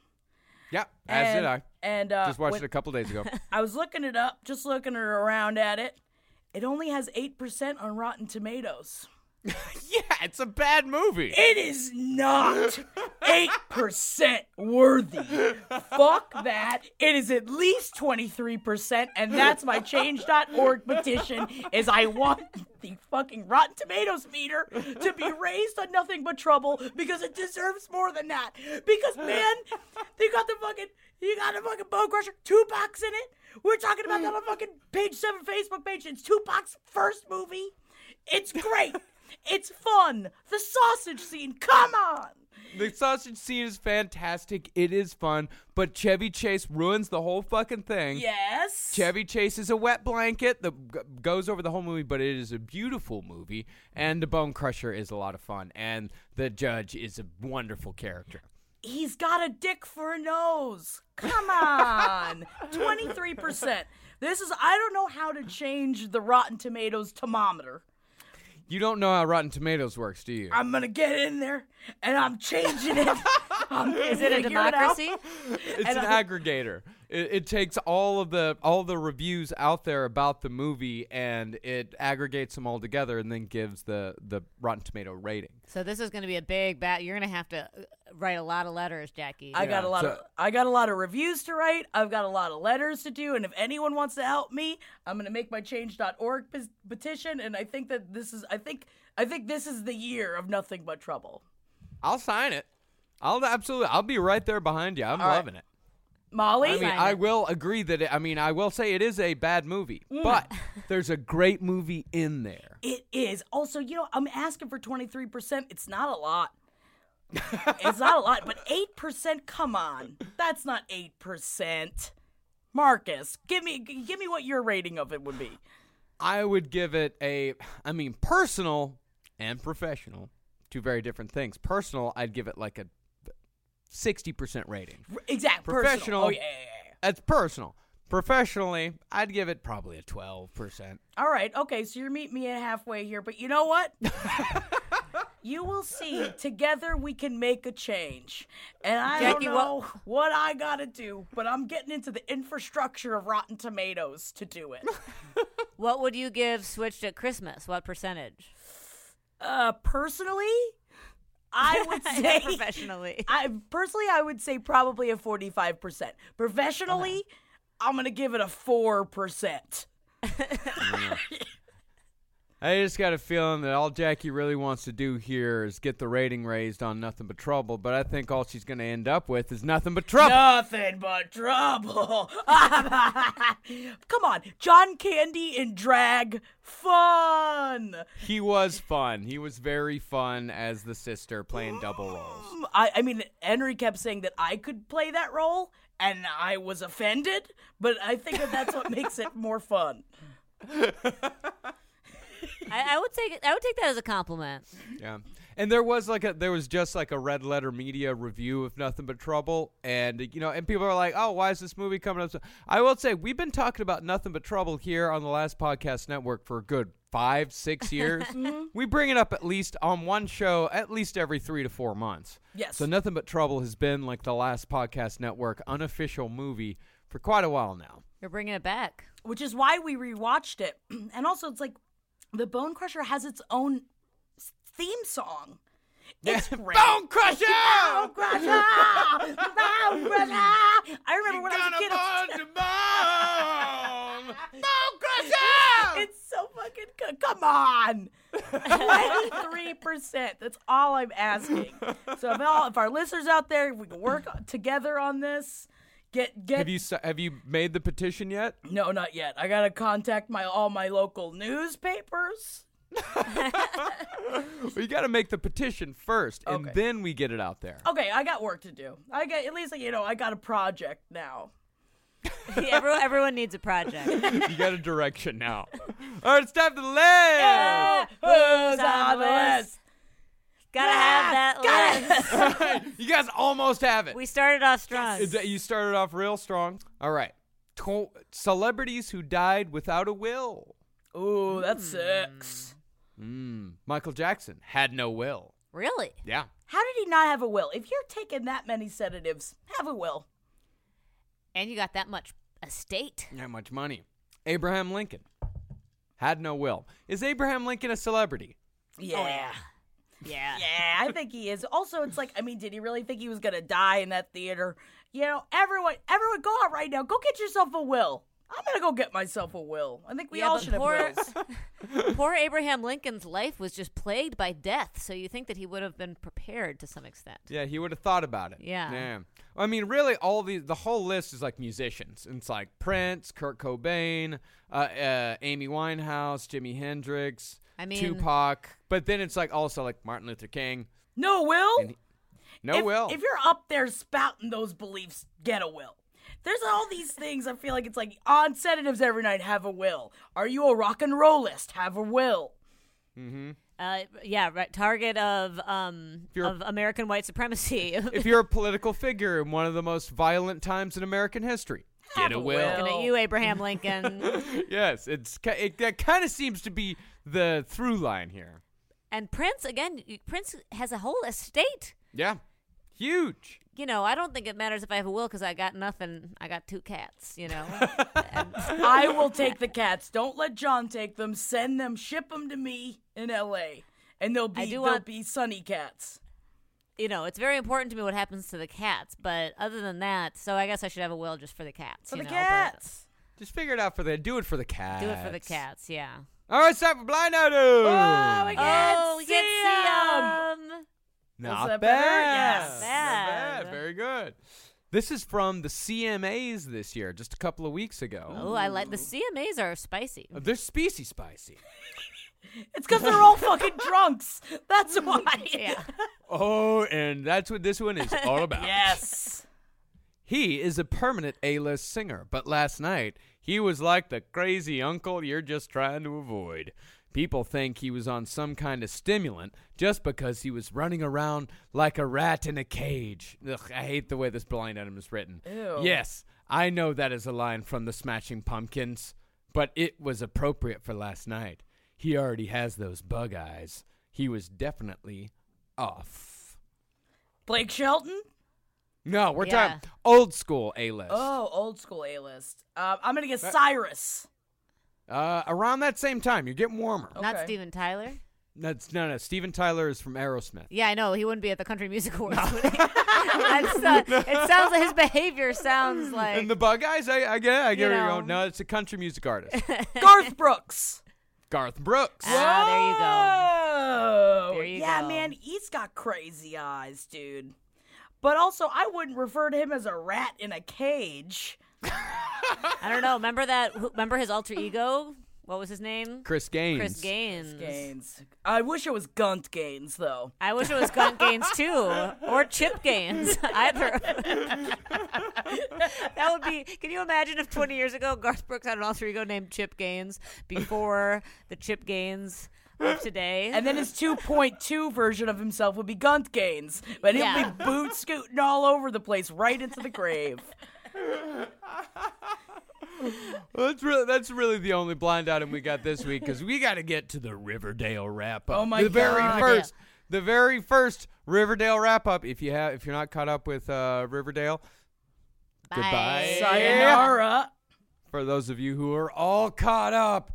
Yeah, as and, did I. And uh, Just watched when- it a couple days ago. I was looking it up, just looking around at it. It only has eight percent on Rotten Tomatoes. yeah, it's a bad movie. It is not 8% worthy. Fuck that. It is at least 23%, and that's my change.org petition is I want the fucking Rotten Tomatoes meter to be raised on nothing but trouble because it deserves more than that. Because man, they got the fucking you got the fucking bone crusher, Tupac's in it. We're talking about that on fucking page seven Facebook page. It's Tupac's first movie. It's great. It's fun. The sausage scene. Come on. The sausage scene is fantastic. It is fun, but Chevy Chase ruins the whole fucking thing. Yes. Chevy Chase is a wet blanket that g- goes over the whole movie, but it is a beautiful movie, and the Bone Crusher is a lot of fun, and the judge is a wonderful character. He's got a dick for a nose. Come on. 23%. This is, I don't know how to change the Rotten Tomatoes thermometer. You don't know how Rotten Tomatoes works, do you? I'm going to get in there and I'm changing it. I'm Is it a figuring out. democracy? it's and an I- aggregator. It, it takes all of the all the reviews out there about the movie and it aggregates them all together and then gives the the Rotten Tomato rating. So this is going to be a big bat. You're going to have to uh, write a lot of letters, Jackie. I got a lot so- of I got a lot of reviews to write. I've got a lot of letters to do, and if anyone wants to help me, I'm gonna make my change.org pes- petition. And I think that this is I think I think this is the year of nothing but trouble. I'll sign it. I'll absolutely. I'll be right there behind you. I'm All right. loving it. Molly, I mean, Sign I will agree that it, I mean, I will say it is a bad movie, mm. but there's a great movie in there. It is. Also, you know, I'm asking for 23%. It's not a lot. it's not a lot, but 8%, come on. That's not 8%. Marcus, give me give me what your rating of it would be. I would give it a. I mean, personal and professional, two very different things. Personal, I'd give it like a sixty percent rating. Exact Professional. personal. Oh yeah, yeah, yeah. That's personal. Professionally, I'd give it probably a twelve percent. All right. Okay, so you're meeting me at halfway here, but you know what? you will see. Together we can make a change. And I Jackie, don't what- know what I got to do, but I'm getting into the infrastructure of Rotten Tomatoes to do it. What would you give Switched at Christmas? What percentage? Uh, personally, I would say professionally. I personally I would say probably a forty-five percent. Professionally, I'm gonna give it a four percent. Mm. I just got a feeling that all Jackie really wants to do here is get the rating raised on Nothing But Trouble, but I think all she's going to end up with is Nothing But Trouble. Nothing but trouble. Come on, John Candy in drag, fun. He was fun. He was very fun as the sister playing double roles. Mm, I, I mean, Henry kept saying that I could play that role, and I was offended. But I think that that's what makes it more fun. I, I would take it. I would take that as a compliment. Yeah. And there was like a there was just like a red letter media review of Nothing But Trouble and you know and people are like, "Oh, why is this movie coming up?" So I will say we've been talking about Nothing But Trouble here on the last podcast network for a good 5 6 years. Mm-hmm. We bring it up at least on one show at least every 3 to 4 months. Yes. So Nothing But Trouble has been like the last podcast network unofficial movie for quite a while now. You're bringing it back. which is why we rewatched it. And also, it's like the Bone Crusher has its own theme song. It's great. Bone Crusher! Bone Crusher! Bone Crusher! I remember when I was a kid. bone! Bone Crusher! It's so fucking good. Come on. 23%. That's all I'm asking. So if, all, if our listeners out there, if we can work together on this, get get Have you have you made the petition yet? No, not yet. I got to contact my all my local newspapers. Well, you got to make the petition first, and Okay. then we get it out there. Okay, I got work to do. I got at least you know, I got a project now. everyone, everyone needs a project. you got a direction now. All right, it's time for the list. Who's on the list? Gotta have that list. you guys almost have it. We started off strong. Is that- you started off real strong. All right. To- celebrities who died without a will. Ooh, that's six. Mm. Michael Jackson had no will. Really? Yeah. How did he not have a will? If you're taking that many sedatives, have a will. And you got that much estate. Not much money. Abraham Lincoln had no will. Is Abraham Lincoln a celebrity? Yeah. Yeah. Yeah, I think he is. Also, it's like, I mean, did he really think he was gonna die in that theater? You know, everyone, everyone, go out right now. Go get yourself a will. I'm gonna go get myself a will. I think we Yeah, all but should have wills. Poor Abraham Lincoln's life was just plagued by death, so you think that he would have been prepared to some extent. Yeah, he would have thought about it. Yeah. Yeah. I mean, really, all these, the whole list is like musicians. It's like Prince, Kurt Cobain, uh, uh, Amy Winehouse, Jimi Hendrix, I mean- Tupac. But then it's like also like Martin Luther King. No will. He- No if, will. If you're up there spouting those beliefs, get a will. There's all these things. I feel like it's like on sedatives every night. Have a will. Are you a rock and rollist? Have a will. Uh, yeah, right. Target of um of American white supremacy. if you're a political figure in one of the most violent times in American history, get a a will. will. Looking at you, Abraham Lincoln, yes, it's ki- it, that kind of seems to be the through line here. and Prince again. Prince has a whole estate. Yeah, huge. You know, I don't think it matters if I have a will because I got nothing. I got two cats. You know, and, I will take the cats. Don't let John take them. Send them. Ship them to me in L.A. And they'll be they'll want- be sunny cats. you know, it's very important to me what happens to the cats. But other than that, so I guess I should have a will just for the cats. For you the know, but cats. Just figure it out for the do it for the cats. Do it for the cats. Yeah. All right, it's time for blind item. Oh, we can't oh, we see can't 'em. see 'em. Not that bad. Yes. Not Bad. bad. Very good. This is from the CMAs this year, just a couple of weeks ago. Oh, I like the CMAs are spicy. Uh, They're species spicy. It's because they're all fucking drunks. That's why. Yeah. Oh, and that's what this one is all about. Yes. He is a permanent A-list singer, but last night he was like the crazy uncle you're just trying to avoid. People think he was on some kind of stimulant just because he was running around like a rat in a cage. Ugh, I hate the way this blind item is written. Ew. Yes, I know that is a line from the Smashing Pumpkins, but it was appropriate for last night. He already has those bug eyes. He was definitely off. Blake Shelton. No, we're Yeah. talking old school A-list. Oh, old school A list. Uh, I'm gonna get Cyrus. Uh, around that same time, you're getting warmer. Not Okay. Steven Tyler. That's no, no. Steven Tyler is from Aerosmith. Yeah, I know he wouldn't be at the Country Music Awards. would he? That's, uh, It sounds like his behavior sounds like and the Bug Eyes, I, I get, it, I get You know. going. No, it's a country music artist, Garth Brooks. Garth Brooks. Ah, there you go. Oh, There you yeah, go. man, he's got crazy eyes, dude. But also, I wouldn't refer to him as a rat in a cage. I don't know. Remember that? Remember his alter ego? What was his name? Chris Gaines. Chris Gaines. Gaines. I wish it was Gunt Gaines, though. I wish it was Gunt Gaines too, or Chip Gaines. Either. that would be. Can you imagine if 20 years ago Garth Brooks had an alter ego named Chip Gaines before the Chip Gaines of today? And then his 2.2 version of himself would be Gunt Gaines. But he'll Yeah. be boot scooting all over the place, right into the grave. Well, that's really that's really the only blind item we got this week because we got to get to the Riverdale wrap up. Oh my the very God. first, the very first Riverdale wrap up. If you have, if you're not caught up with uh, Riverdale, goodbye. Sayonara. For those of you who are all caught up,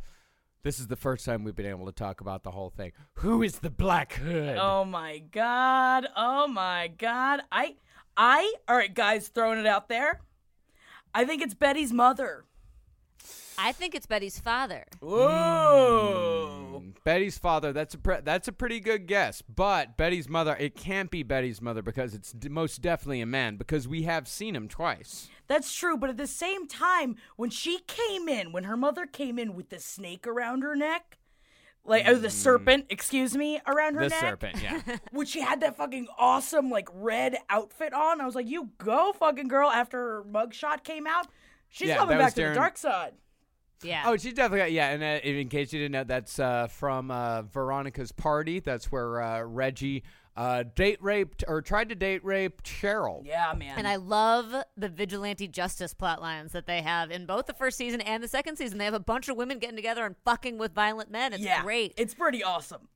this is the first time we've been able to talk about the whole thing. Who is the Black Hood? Oh my god. Oh my god. I I all right guys throwing it out there. I think it's Betty's mother. I think it's Betty's father. Whoa. Mm, Betty's father. That's a pre- that's a pretty good guess. But Betty's mother. It can't be Betty's mother because it's d- most definitely a man because we have seen him twice. That's true, but at the same time, when she came in, when her mother came in with the snake around her neck, like oh, the serpent, excuse me, around her The neck, serpent. Yeah. when she had that fucking awesome like red outfit on, I was like, "You go, fucking girl!" After her mugshot came out, she's Yeah, coming that was back to the dark side. Yeah. Oh, she's definitely got, yeah. And uh, in case you didn't know, that's uh, from uh, Veronica's party. That's where uh, Reggie uh, date raped or tried to date rape Cheryl. Yeah, man. And I love the vigilante justice plot lines that they have in both the first season and the second season. They have a bunch of women getting together and fucking with violent men. It's yeah, great. It's pretty awesome.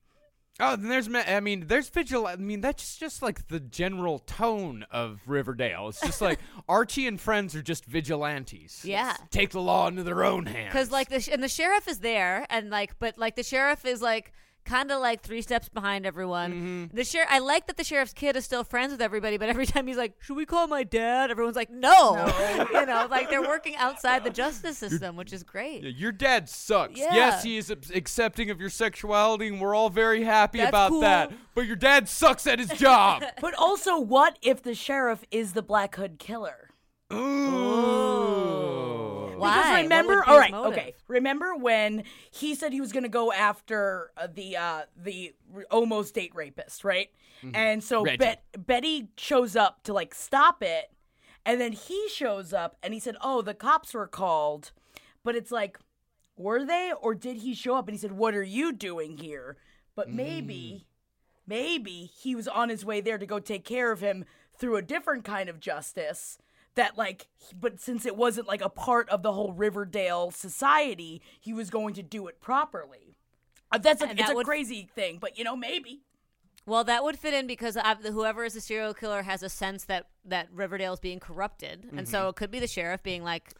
Oh, then there's, I mean, there's vigil. I mean, that's just like the general tone of Riverdale. It's just like Archie and friends are just vigilantes. Yeah. take the law into their own hands. Because like the sh- and the sheriff is there, and like, but like the sheriff is like kind of like three steps behind everyone. Mm-hmm. The sheriff, I like that the sheriff's kid is still friends with everybody, but every time he's like, "Should we call my dad?" Everyone's like, "No,", you know, like they're working outside the justice system, which is great. Yeah, your dad sucks. Yeah. Yes, he is accepting of your sexuality, and we're all very happy That's about cool. that. But your dad sucks at his job. But also, what if the sheriff is the Black Hood killer? Ooh. Why? Because remember, would be all his right, motive? okay. Remember when he said he was going to go after uh, the uh, the r- almost date rapist, right? And so Reggie. Bet- Betty shows up to like stop it, and then he shows up and he said, "Oh, the cops were called," but it's like, were they or did he show up and he said, "What are you doing here?" But maybe, maybe he was on his way there to go take care of him through a different kind of justice that like but since it wasn't like a part of the whole Riverdale society, he was going to do it properly. Uh, that's a, And it's that a would- crazy thing, but you know maybe. Well, that would fit in because uh, whoever is a serial killer has a sense that that Riverdale is being corrupted, and so it could be the sheriff being like,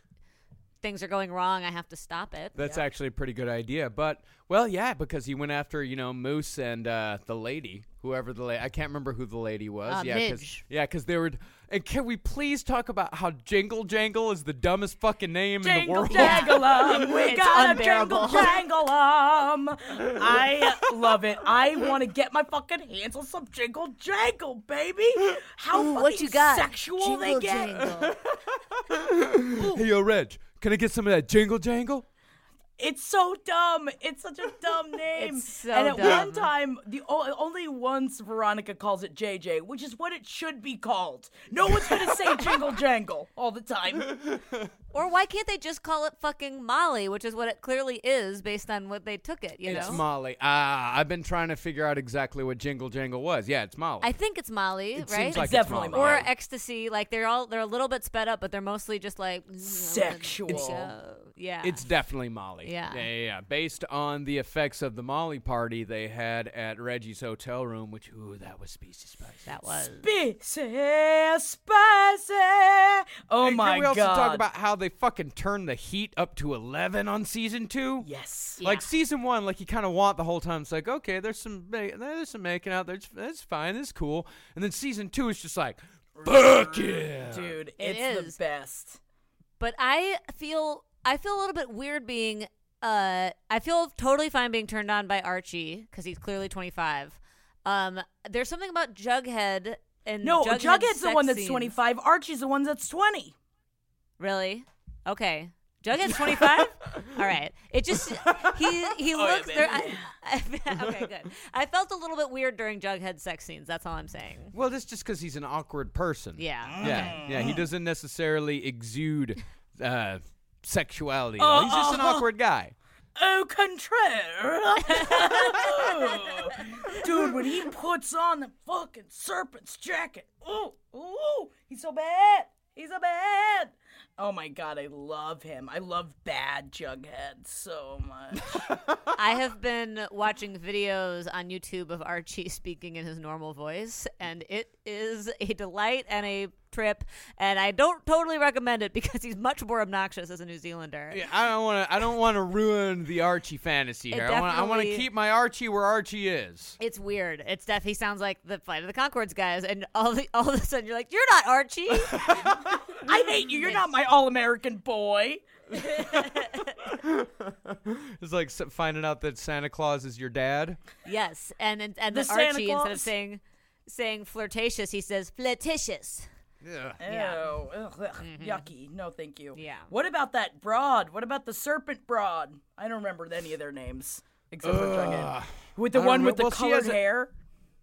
"Things are going wrong. I have to stop it." That's actually a pretty good idea. But well, yeah, because he went after you know Moose and uh, the lady, whoever the lady. I can't remember who the lady was. Uh, yeah, Midge. yeah, because they were. And can we please talk about how Jingle Jangle is the dumbest fucking name in the Jingle world? jangle 'em, we It's gotta unbearable. jingle jangle 'em. I love it. I want to get my fucking hands on some jingle jangle, baby. How Ooh, fucking what you got? sexual Jingle they get. jangle. Hey, yo, Reg, can I get some of that Jingle Jangle? It's so dumb. It's such a dumb name. So and at dumb. one time, the o- only once Veronica calls it JJ, which is what it should be called. No one's gonna say jingle jangle all the time. or why can't they just call it fucking Molly, which is what it clearly is based on what they took it? You It's know. Molly. Ah, I've been trying to figure out exactly what Jingle Jangle was. Yeah, it's Molly. I think it's Molly, it right? seems like It's definitely Molly. or ecstasy. Like they're all they're a little bit sped up, but they're mostly just like Sexual. Go. Yeah. It's definitely Molly. Yeah. yeah, yeah, yeah. Based on the effects of the Molly party they had at Reggie's hotel room, which ooh, that was species spicy. that was. Spicy, spicy. Oh And my can we also god. talk about how they fucking turned the heat up to eleven on season two? yes. Like Yeah. season one, like you kind of want the whole time. It's like, okay, there's some, ma- there's some making out. There's, that's fine. It's cool. And then season two is just like, fuck yeah, Dude, It it's is. the best. But I feel I feel a little bit weird being uh I feel totally fine being turned on by Archie because he's clearly 25. Um there's something about Jughead and No, Jughead's Jughead's the one that's scenes. 25. Archie's the one that's 20. Really? Okay. Jughead's 25? All right. It just he he Oh, yeah, looks there. I, I, Okay, good. I felt a little bit weird during Jughead's sex scenes. That's all I'm saying. Well, that's just because he's an awkward person. Yeah. Yeah, yeah. He doesn't necessarily exude uh, sexuality. Oh, He's just an uh-huh. awkward guy. Au contraire. Dude, when he puts on the fucking serpent's jacket, ooh, ooh, he's so bad. He's so bad. Oh my god, I love him. I love bad Jughead so much. I have been watching videos on YouTube of Archie speaking in his normal voice, and it is a delight and a trip. And I don't totally recommend it because he's much more obnoxious as a New Zealander. Yeah, I don't want to. I don't want to ruin the Archie fantasy here. I want. I want to keep my Archie where Archie is. It's weird. It's def. He sounds like the Flight of the Conchords guys, and all the, all of a sudden you're like, "You're not Archie." I hate you. You're not my all-American boy. It's like finding out that Santa Claus is your dad. yes, and and, and The then Santa Archie instead of saying saying flirtatious, he says flirtatious. Yeah. Yeah. Ew, ugh, ugh, mm-hmm. yucky. No, thank you. Yeah. What about that broad? What about the serpent broad? I don't remember any of their names except for Jughead. With the I don't one with the well, she has colored a- hair.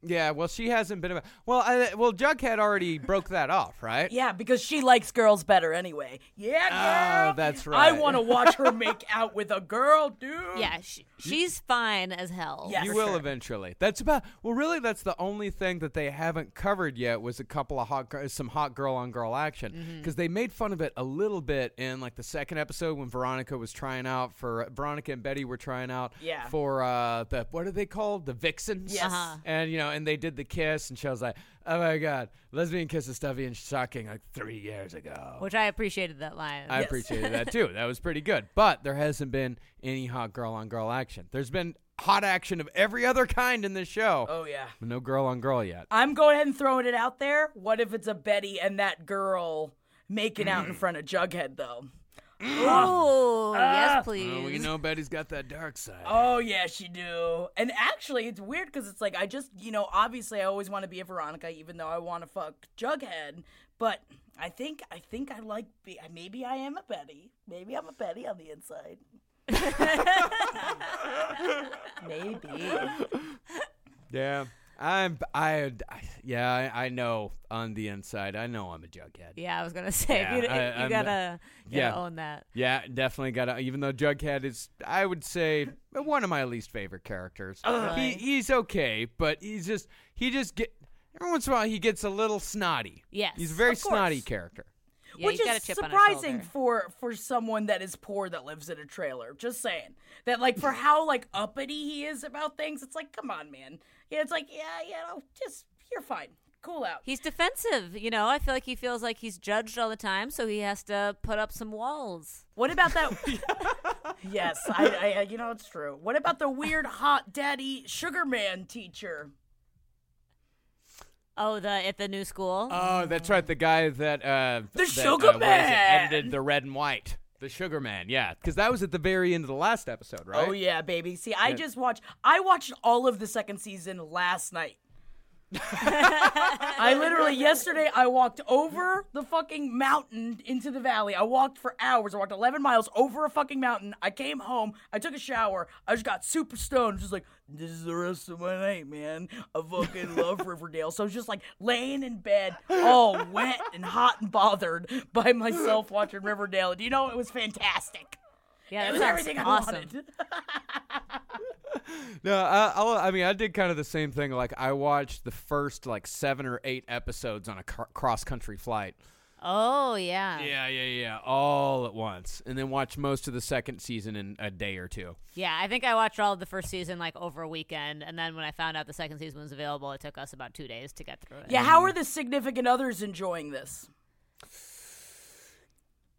Yeah, well, she hasn't been. About, well, I, well, Jughead already broke that off, right? Yeah, because she likes girls better anyway. Yeah, girl. Oh, that's right. I want to watch her make out with a girl, dude. Yeah, she, she's fine as hell. Yeah. You will sure. eventually. That's about. Well, really, that's the only thing that they haven't covered yet was a couple of hot, some hot girl on girl action Mm-hmm. because they made fun of it a little bit in like the second episode when Veronica was trying out for Veronica and Betty were trying out Yeah. for uh the what are they called the vixens Yes. Uh-huh. and you know and they did the kiss and she was like oh my god lesbian kiss is stuffy and shocking like three years ago Which I appreciated that line. I appreciated that too. That was pretty good. But there hasn't been any hot girl on girl action. There's been hot action of every other kind in this show. Oh yeah. but no girl on girl yet. I'm going ahead and throwing it out there. What if it's a Betty and that girl making out in front of Jughead though? Oh, yes, please. Well, we know Betty's got that dark side. Oh yeah, she do. And actually, it's weird because it's like I just, you know, obviously I always want to be a Veronica, even though I want to fuck Jughead. But I think, I think I like. Be- maybe I am a Betty. Maybe I'm a Betty on the inside. maybe. Yeah. I'm I, I yeah, I, I know on the inside. I know I'm a jughead. Yeah, I was gonna say Yeah, you, you I- I'm- gotta, you yeah. gotta own that. Yeah, definitely got to even though Jughead is I would say one of my least favorite characters. He he's okay, but he's just he just get every once in a while he gets a little snotty. Yes, He's a very of snotty character. Yeah, Which is chip surprising for for someone that is poor that lives in a trailer. Just saying that, like, for how like uppity he is about things, it's like, come on, man. Yeah, it's like, yeah, you know, just you're fine, cool out. He's defensive, you know. I feel like he feels like he's judged all the time, so he has to put up some walls. What about that? yes, I, I, you know, it's true. What about the weird hot daddy sugar man teacher? Oh, the at the new school. Oh, that's right. The guy that uh, The that, Sugar uh, what is it, Man! edited the red and white. The Sugar Man, yeah, because that was at the very end of the last episode, right? Oh yeah, baby. See, I Yeah. just watched. I watched all of the second season last night. I literally yesterday I walked over the fucking mountain into the valley. I walked for hours. I walked 11 miles over a fucking mountain. I came home. I took a shower. I just got super stoned. Just like this is the rest of my night, man. I fucking love Riverdale. So I was just like laying in bed, all wet and hot and bothered by myself watching Riverdale. Do you know it was fantastic. Yeah, It that was sounds everything awesome. I wanted. No, I, I'll, I mean, I did kind of the same thing. Like, I watched the first like seven or eight episodes on a cr- cross country flight. Oh yeah. Yeah, yeah, yeah, all at once, and then watched most of the second season in a day or two. Yeah, I think I watched all of the first season like over a weekend, and then when I found out the second season was available, it took us about two days to get through it. Yeah, how are the significant others enjoying this?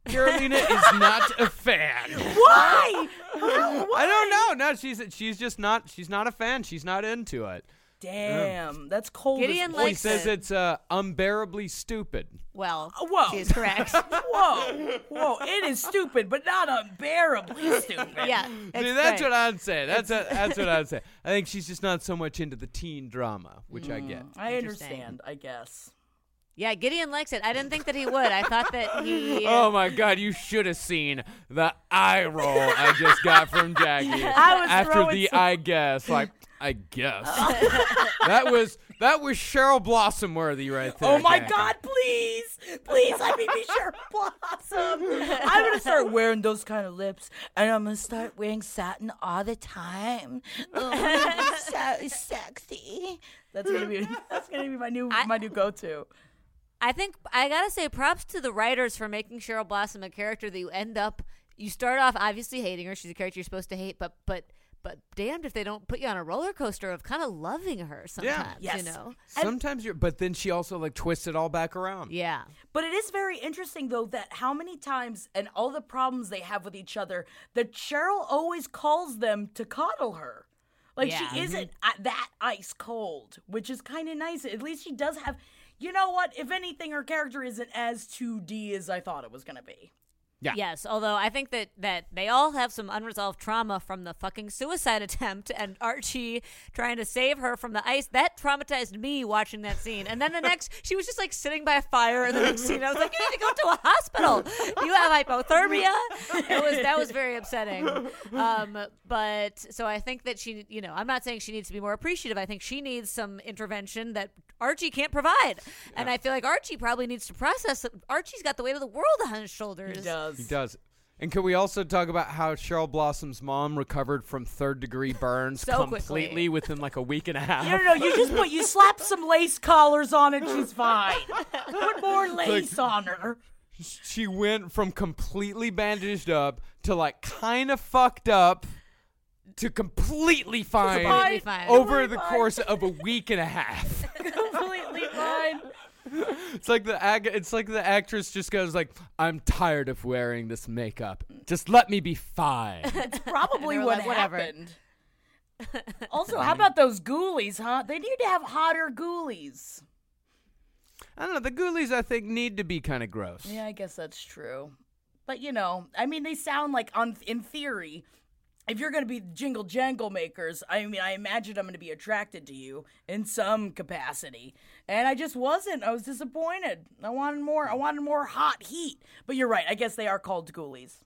Carolina is not a fan. Why? I don't know. No, she's she's just not. She's not a fan. She's not into it. Damn, that's cold. Gideon as She likes says it. it's uh, unbearably stupid. Well, Whoa. she is correct. Whoa, whoa! It is stupid, but not unbearably stupid. yeah, See, that's great. what I'd say. That's a, that's what I'd say. I think she's just not so much into the teen drama, which I get. I understand. I guess. Yeah, Gideon likes it. I didn't think that he would. I thought that he. Uh, oh my god, you should have seen the eye roll I just got from Jackie I was after the some- I guess. Like, I guess. Oh. that was that was Cheryl Blossom worthy right there. Oh my Jackie. God! Please, please let me be Cheryl Blossom. I'm gonna start wearing those kind of lips, and I'm gonna start wearing satin all the time. Oh, so sexy. That's gonna be that's gonna be my new I- my new go-to. I think I gotta say props to the writers for making Cheryl Blossom a character that you end up. You start off obviously hating her. She's a character you're supposed to hate, but but but damned if they don't put you on a roller coaster of kind of loving her sometimes. Yes. You know. Sometimes you're, but then she also like twists it all back around. Yeah. But it is very interesting though that how many times and all the problems they have with each other that Cheryl always calls them to coddle her. Like Yeah. she isn't uh, that ice cold, which is kind of nice. At least she does have. You know what? If anything, her character isn't as 2D as I thought it was gonna be. Yeah. Yes, although I think that that they all have some unresolved trauma from the fucking suicide attempt and Archie trying to save her from the ice. That traumatized me watching that scene. And then the next, she was just like sitting by a fire. And the next scene, I was like, you need to go to a hospital. You have hypothermia. It was that was very upsetting. Um, but so I think that she, you know, I'm not saying she needs to be more appreciative. I think she needs some intervention that Archie can't provide. And I feel like Archie probably needs to process. it. Archie's got the weight of the world on his shoulders. He does. He does. And can we also talk about how Cheryl Blossom's mom recovered from third degree burns So completely within like a week and a half? No, no, no. You just put you slap some lace collars on and she's fine. Put more lace on her. She went from completely bandaged up to like kind of fucked up to completely fine fine. over the Fine. course of a week and a half. Completely fine. It's like the ag- it's like the actress just goes like, "I'm tired of wearing this makeup. Just let me be fine." Probably And they were what like, "Whatever." happened. also, how about those ghoulies, huh? They need to have hotter ghoulies. I don't know. The ghoulies, I think, need to be kind of gross. Yeah, I guess that's true. But you know, I mean, they sound like on in theory, if you're going to be jingle jangle makers, I mean, I imagine I'm going to be attracted to you in some capacity, and I just wasn't. I was disappointed. I wanted more. I wanted more hot heat. But you're right. I guess they are called ghoulies.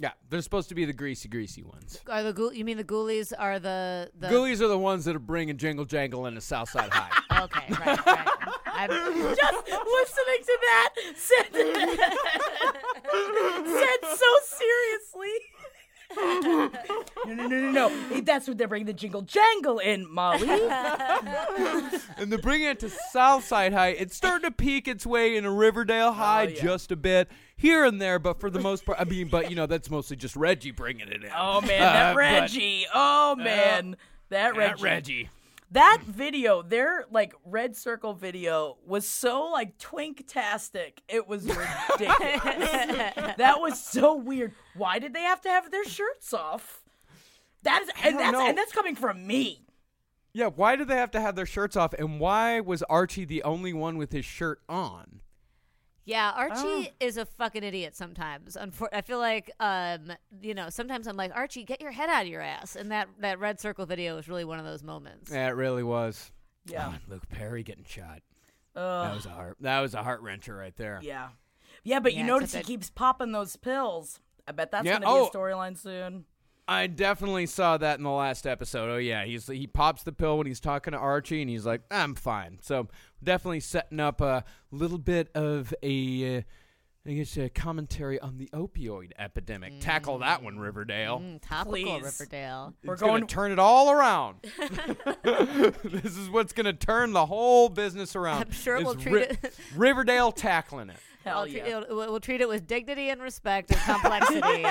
Yeah, they're supposed to be the greasy, greasy ones. Are the ghoul- you mean the ghoulies are the the Ghoulies are the ones that are bringing Jingle Jangle into Southside High. okay right right. I'm, Just listening to that said, said so seriously. no, no, no, no, no. That's what they're bringing the jingle jangle in, Molly. and they're bringing it to Southside High. It's starting to peek its way into Riverdale High Oh, yeah. just a bit here and there, but for the most part, I mean, but you know, that's mostly just Reggie bringing it in. Oh man, Uh, that but- Reggie. Oh man, that That Reggie. Reggie. That video, their like red circle video, was so like twink-tastic. It was ridiculous. that was so weird. Why did they have to have their shirts off? That is, and that's know. and that's coming from me. Yeah, why did they have to have their shirts off? And why was Archie the only one with his shirt on? Yeah, Oh. Archie is a fucking idiot sometimes. Unfor- I feel like um you know sometimes I'm like Archie, get your head out of your ass. And that that red circle video was really one of those moments. Yeah, it really was. Yeah. Oh, Luke Perry getting shot. Ugh. That was a heart. That was a heart wrencher right there. Yeah. Yeah, but Yeah, you except notice he that- keeps popping those pills. I bet that's Yeah, gonna oh. be a storyline soon. I definitely saw that in the last episode. Oh yeah, he's he pops the pill when he's talking to Archie, and he's like, "I'm fine." So definitely setting up a little bit of a, uh, I guess, a commentary on the opioid epidemic. Tackle that one, Riverdale. Mm, topical Please. Riverdale. We're gonna turn it all around. this is what's gonna turn the whole business around. I'm sure we'll treat it- Riverdale tackling it. Hell I'll treat- yeah. it'll- we'll, we'll treat it with dignity and respect and complexity.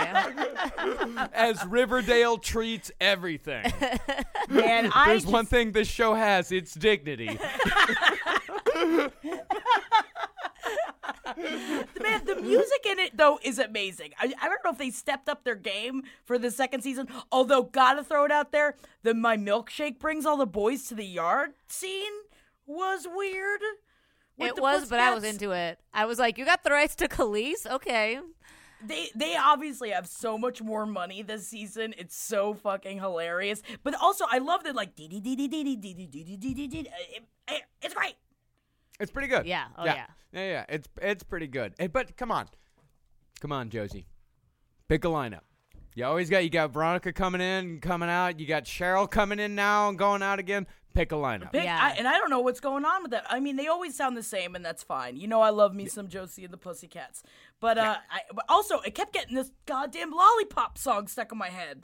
As Riverdale treats everything. Man, I There's just, one thing this show has, it's dignity. Man, the music in it though is amazing. I, I don't know if they stepped up their game for the second season. Although, gotta throw it out there, the my milkshake brings all the boys to the yard scene was weird. it was, but I was into it. I was like, you got the rights to Kelis? Okay. they they obviously have so much more money this season. It's so fucking hilarious. But also, I love that like dee dee dee dee dee dee dee dee dee dee dee dee. It- it- It's great. It's pretty good. Yeah. Oh, yeah. yeah. Yeah, yeah. It's it's pretty good. Eh, but come on. Come on, Josie. Pick a lineup. You always got you got Veronica coming in and coming out. You got Cheryl coming in now and going out again. Pick a lineup. Pick, Yeah. I, and I don't know what's going on with that. I mean, they always sound the same, and that's fine. You know, I love me some Josie and the Pussycats. But uh, I, but also, it kept getting this goddamn lollipop song stuck in my head.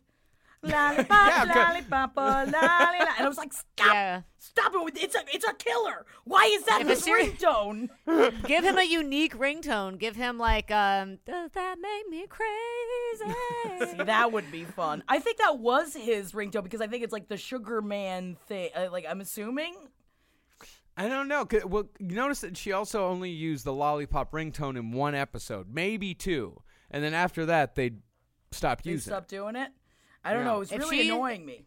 Lollipop, Yeah, 'cause- lollipop, oh, lolly, lolly. and I was like, stop, Yeah. stop it! It's a, it's a killer. Why is that If his it's seri- ringtone? Give him a unique ringtone. Give him like, um, does that make me crazy? See, that would be fun. I think that was his ringtone because I think it's like the Sugar Man thing. Uh, like, I'm assuming. I don't know. 'cause- Well, you notice that she also only used the lollipop ringtone in one episode, maybe two, and then after that they stopped They using. it. stopped doing it. I don't Yeah. know. It was If really she- annoying me.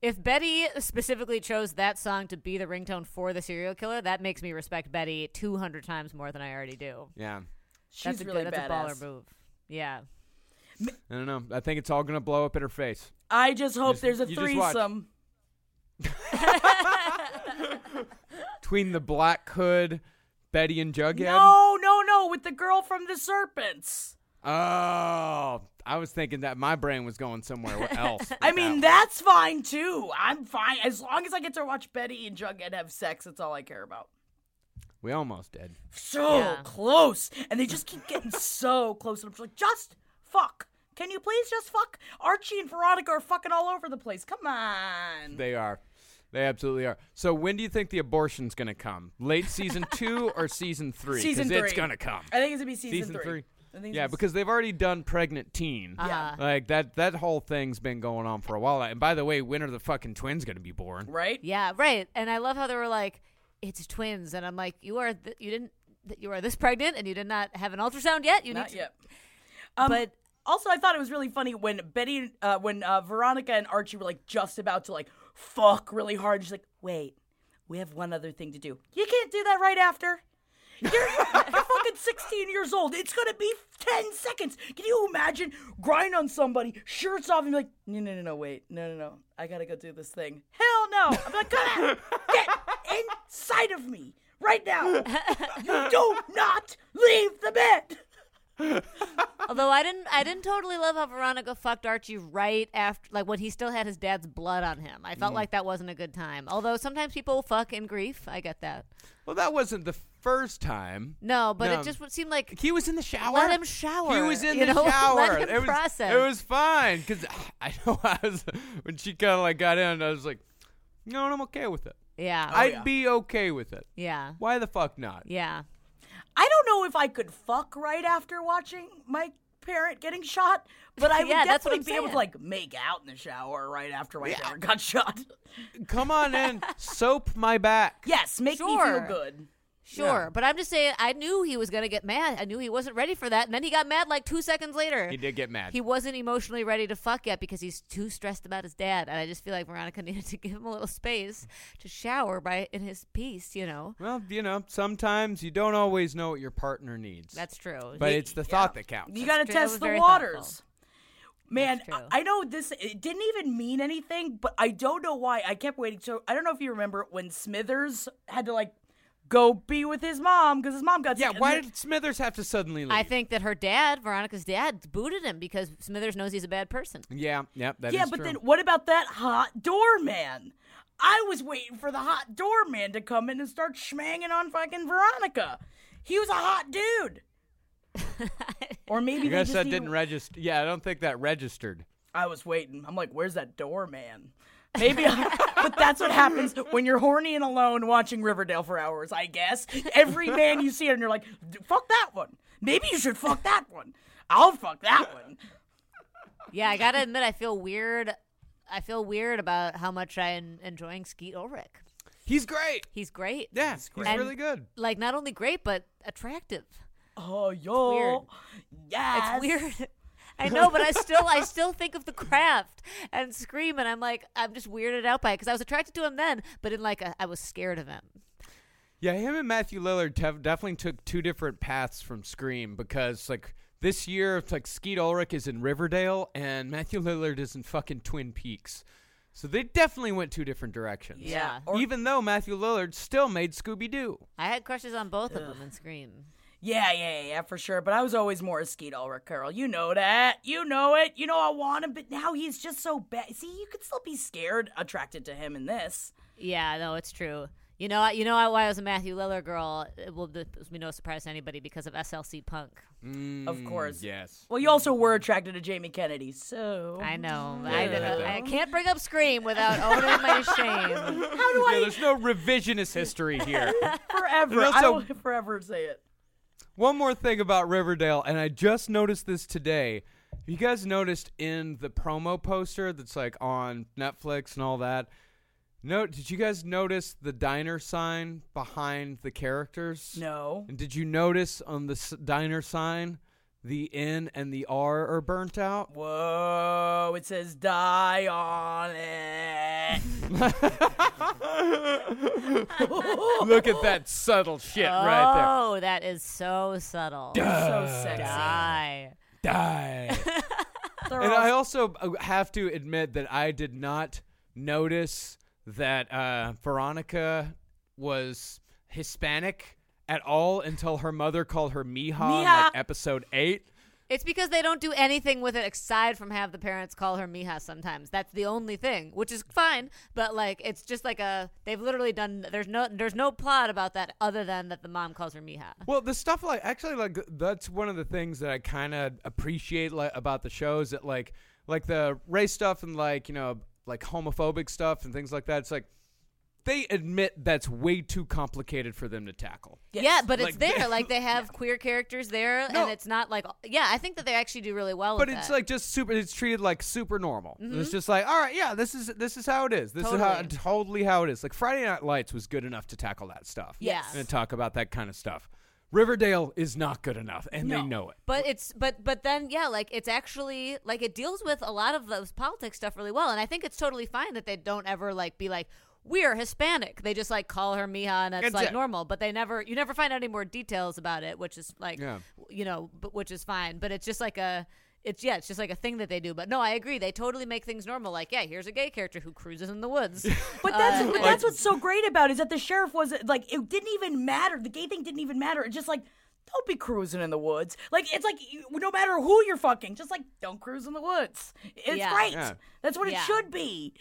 if Betty specifically chose that song to be the ringtone for the serial killer, that makes me respect Betty 200 times more than I already do. Yeah. She's that's a really good, that's badass. a baller move. Yeah. I don't know. I think it's all gonna blow up in her face. I just hope Just- there's a you just watch. threesome. Between the Black Hood, Betty and Jughead. No, no, no, with the girl from the Serpents. Oh, I was thinking that my brain was going somewhere else. I mean, one. that's fine too. I'm fine as long as I get to watch Betty and Jughead have sex. That's all I care about. we almost did. So Yeah. close, and they just keep getting so close. And I'm just like, just fuck. Can you please just fuck? Archie and Veronica are fucking all over the place. Come on. They are. They absolutely are. So when do you think the abortion's gonna come? Late season two or season three? Season three. it's three. gonna come. I think it's gonna be season, Season three. I think Yeah, it's- because they've already done pregnant teen. Uh-huh. Like that that whole thing's been going on for a while. And by the way, when are the fucking twins gonna be born? right. Yeah, right. And I love how they were like, "It's twins," and I'm like, "You are, th- you didn't, th- you are this pregnant, and you did not have an ultrasound yet. You Not need to- yet. Um, But also, I thought it was really funny when Betty, uh, when uh, Veronica and Archie were like just about to like fuck really hard. She's like, "Wait, we have one other thing to do. You can't do that right after. You're, you're fucking 16 years old. It's gonna be 10 seconds. Can you imagine grind on somebody, shirts off, and be like, no, no, no, no, wait, no, no, no, I gotta go do this thing. Hell no. I'm like, come on, get inside of me right now. You do not leave the bed. Although I didn't, I didn't totally love how Veronica fucked Archie right after, like when he still had his dad's blood on him. I felt mm. like that wasn't a good time. Although sometimes people fuck in grief, I get that. Well, that wasn't the first time. No, but No. it just seemed like He was in the shower. Let him shower, He was in you the know? shower. Let him it was, process. It was fine because I know I was when she kind of like got in. I was like, no, I'm okay with it. yeah, I'd oh, yeah. be okay with it. yeah, Why the fuck not? yeah. I don't know if I could fuck right after watching my parent getting shot, but I would Yeah, definitely I'm be able to like make out in the shower right after my parent got shot. Come on in, soap my back. Yes, make me feel good. Sure, Yeah. but I'm just saying, I knew he was gonna get mad. I knew he wasn't ready for that, and then he got mad like two seconds later. He did get mad. He wasn't emotionally ready to fuck yet because he's too stressed about his dad, and I just feel like Veronica needed to give him a little space to shower by in his peace. You know, well, you know, sometimes you don't always know what your partner needs. that's true. but He- it's the thought that counts. You got to true. That was test the waters. thoughtful. Man, That's true. I I know this it didn't even mean anything, but I don't know why. I kept waiting. So I don't know if you remember when Smithers had to like go be with his mom because his mom got yeah, sick. and why did Smithers have to suddenly leave? I think that her dad, Veronica's dad, booted him because Smithers knows he's a bad person. Yeah, yeah, that is true. yeah, but true. then what about that hot doorman? I was waiting for the hot doorman to come in and start schmanging on fucking Veronica. He was a hot dude. or maybe I they guess just that need- didn't register. Yeah, I don't think that registered. I was waiting. I'm like, where's that doorman? Maybe, but that's what happens when you're horny and alone watching Riverdale for hours. I guess every man you see, and you're like, "D- fuck that one. Maybe you should fuck that one. I'll fuck that one. Yeah, I gotta admit, I feel weird. I feel weird about how much I'm enjoying Skeet Ulrich. He's great. He's great. Yeah, he's And- really good. Like not only great, but attractive. Oh, yo, weird. yes, It's weird. I know, but I still, I still think of the craft and Scream, and I'm like, I'm just weirded out by it because I was attracted to him then, but in like, a, I was scared of him. Yeah, him and Matthew Lillard tev- definitely took two different paths from Scream because like this year, it's like Skeet Ulrich is in Riverdale and Matthew Lillard is in fucking Twin Peaks. So they definitely went two different directions. Yeah. Even though Matthew Lillard still made Scooby Doo. I had crushes on both of them in Scream. Yeah, yeah, yeah, yeah, for sure. But I was always more a Skeet Ulrich girl. You know that. You know it. You know I want him, but now he's just so bad. See, you could still be scared, attracted to him in this. Yeah, no, it's true. You know, you know why I was a Matthew Lillard girl. It will be no surprise to anybody because of SLC Punk. Of course. Mm, Yes. Well, you also were attracted to Jamie Kennedy, so I know. Yeah. I, I can't bring up Scream without owning my shame. how do Yeah, I there's no revisionist history here. forever? And I will forever say it. One more thing about Riverdale, and I just noticed this today. You guys noticed in the promo poster that's like on Netflix and all that. No, did you guys notice the diner sign behind the characters? No. And did you notice on the s- diner sign, the N and the R are burnt out? Whoa! It says die on it. Look at that subtle shit right there. Oh, that is so subtle. so sexy. Die. die. And I also uh, have to admit that I did not notice that uh, Veronica was Hispanic at all until her mother called her Mija, in, like episode eight. It's because they don't do anything with it aside from have the parents call her Mija sometimes. That's the only thing, which is fine. But like, it's just like a they've literally done. There's no there's no plot about that other than that the mom calls her Mija. Well, the stuff like actually like that's one of the things that I kind of appreciate like about the shows that like like the race stuff and like you know like homophobic stuff and things like that. It's like they admit that's way too complicated for them to tackle. Yeah, but it's Like- there. Like they have queer characters there, No. and it's not like yeah. I think that they actually do really well. But with it's that. like just super. It's treated like super normal. It's mm-hmm. just like, all right, yeah, this is this is how it is. This is how Totally. totally how it is. Like Friday Night Lights was good enough to tackle that stuff. Yes. and talk about that kind of stuff. Riverdale is not good enough, and they know it. But it's but but then yeah, like it's actually like it deals with a lot of those politics stuff really well, and I think it's totally fine that they don't ever like be like we're Hispanic. They just like call her Mija, and that's That's like it. normal. But they never you never find out any more details about it, which is like Yeah. you know, but which is fine. But it's just like a. It's yeah, it's just like a thing that they do. But no, I agree. They totally make things normal. Like, yeah, here's a gay character who cruises in the woods. But that's Uh, but that's what's so great about it is that the sheriff was like it didn't even matter. The gay thing didn't even matter. It's just like don't be cruising in the woods. Like it's like no matter who you're fucking, just like don't cruise in the woods. It's Yeah. great. Yeah. That's what Yeah. it should be.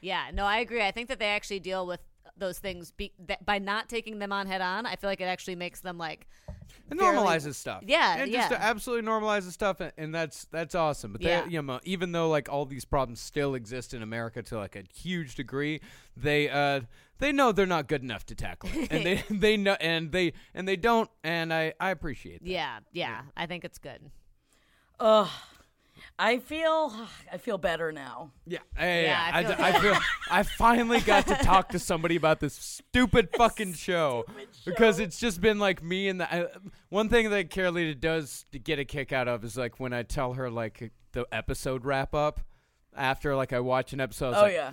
Yeah, no, I agree. I think that they actually deal with those things be, that by not taking them on head on. I feel like it actually makes them like It fairly- normalizes stuff. Yeah, it just yeah. absolutely normalizes stuff, and, and that's that's awesome. But Yeah. they, you know, even though like all these problems still exist in America to like a huge degree, they uh they know they're not good enough to tackle it, and they they know and they and they don't, and I I appreciate that. yeah, yeah. I think it's good. Ugh. I feel I feel better now. Yeah, yeah, yeah. I I, feel d- I feel I finally got to talk to somebody about this stupid fucking show, because it's just been like me and the I, one thing that Carolina does to get a kick out of is like when I tell her like the episode wrap up after like I watch an episode. Oh like, yeah.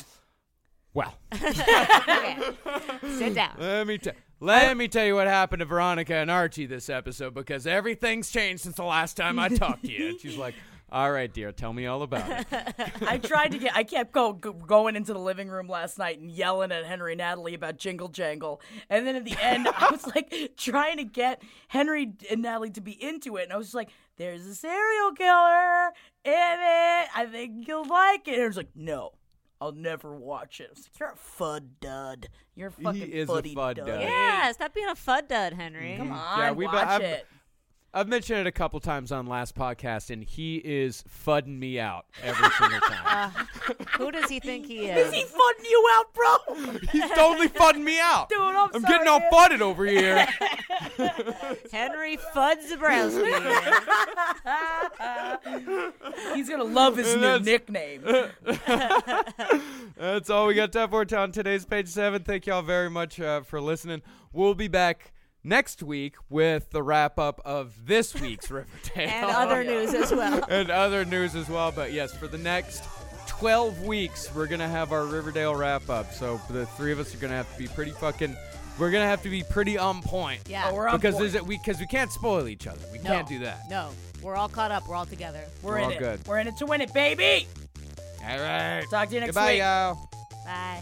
Well, Okay, sit down. let me tell. Let me tell you what happened to Veronica and Archie this episode because everything's changed since the last time I talked to you. And she's like, "All right, dear, tell me all about it." I tried to get. I kept go, go going into the living room last night and yelling at Henry and Natalie about Jingle Jangle, and then at the end, I was like trying to get Henry and Natalie to be into it, and I was just like, "There's a serial killer in it. I think you'll like it." And I was like, "No." I'll never watch it. Like, You're a fud dud. You're a fucking is a fud dud. dud. Yeah, stop being a fud dud, Henry. Come on, Yeah, we- watch but I'm- it. I've mentioned it a couple times on last podcast, and he is fudding me out every single time. Who does he think he Is is? he fudding you out, bro? He's totally fudding me out. Dude, I'm I'm sorry, getting all man. fudded over here. Henry Fudd Zebrowski. He's gonna love his new nickname. That's all we got time for on today's page seven. Thank y'all very much uh, for listening. We'll be back next week with the wrap up of this week's Riverdale and other news as well. and other news as well. But yes, for the next 12 weeks, we're going to have our Riverdale wrap up. So the three of us are going to have to be pretty fucking, we're going to have to be pretty on point. Yeah. Oh, we're on Because point. there's a, we because we can't spoil each other. We No. can't do that. No, we're all caught up. We're all together. We're We're in all it. good. We're in it to win it, baby. All right. Talk to you next Goodbye, week. y'all. Bye.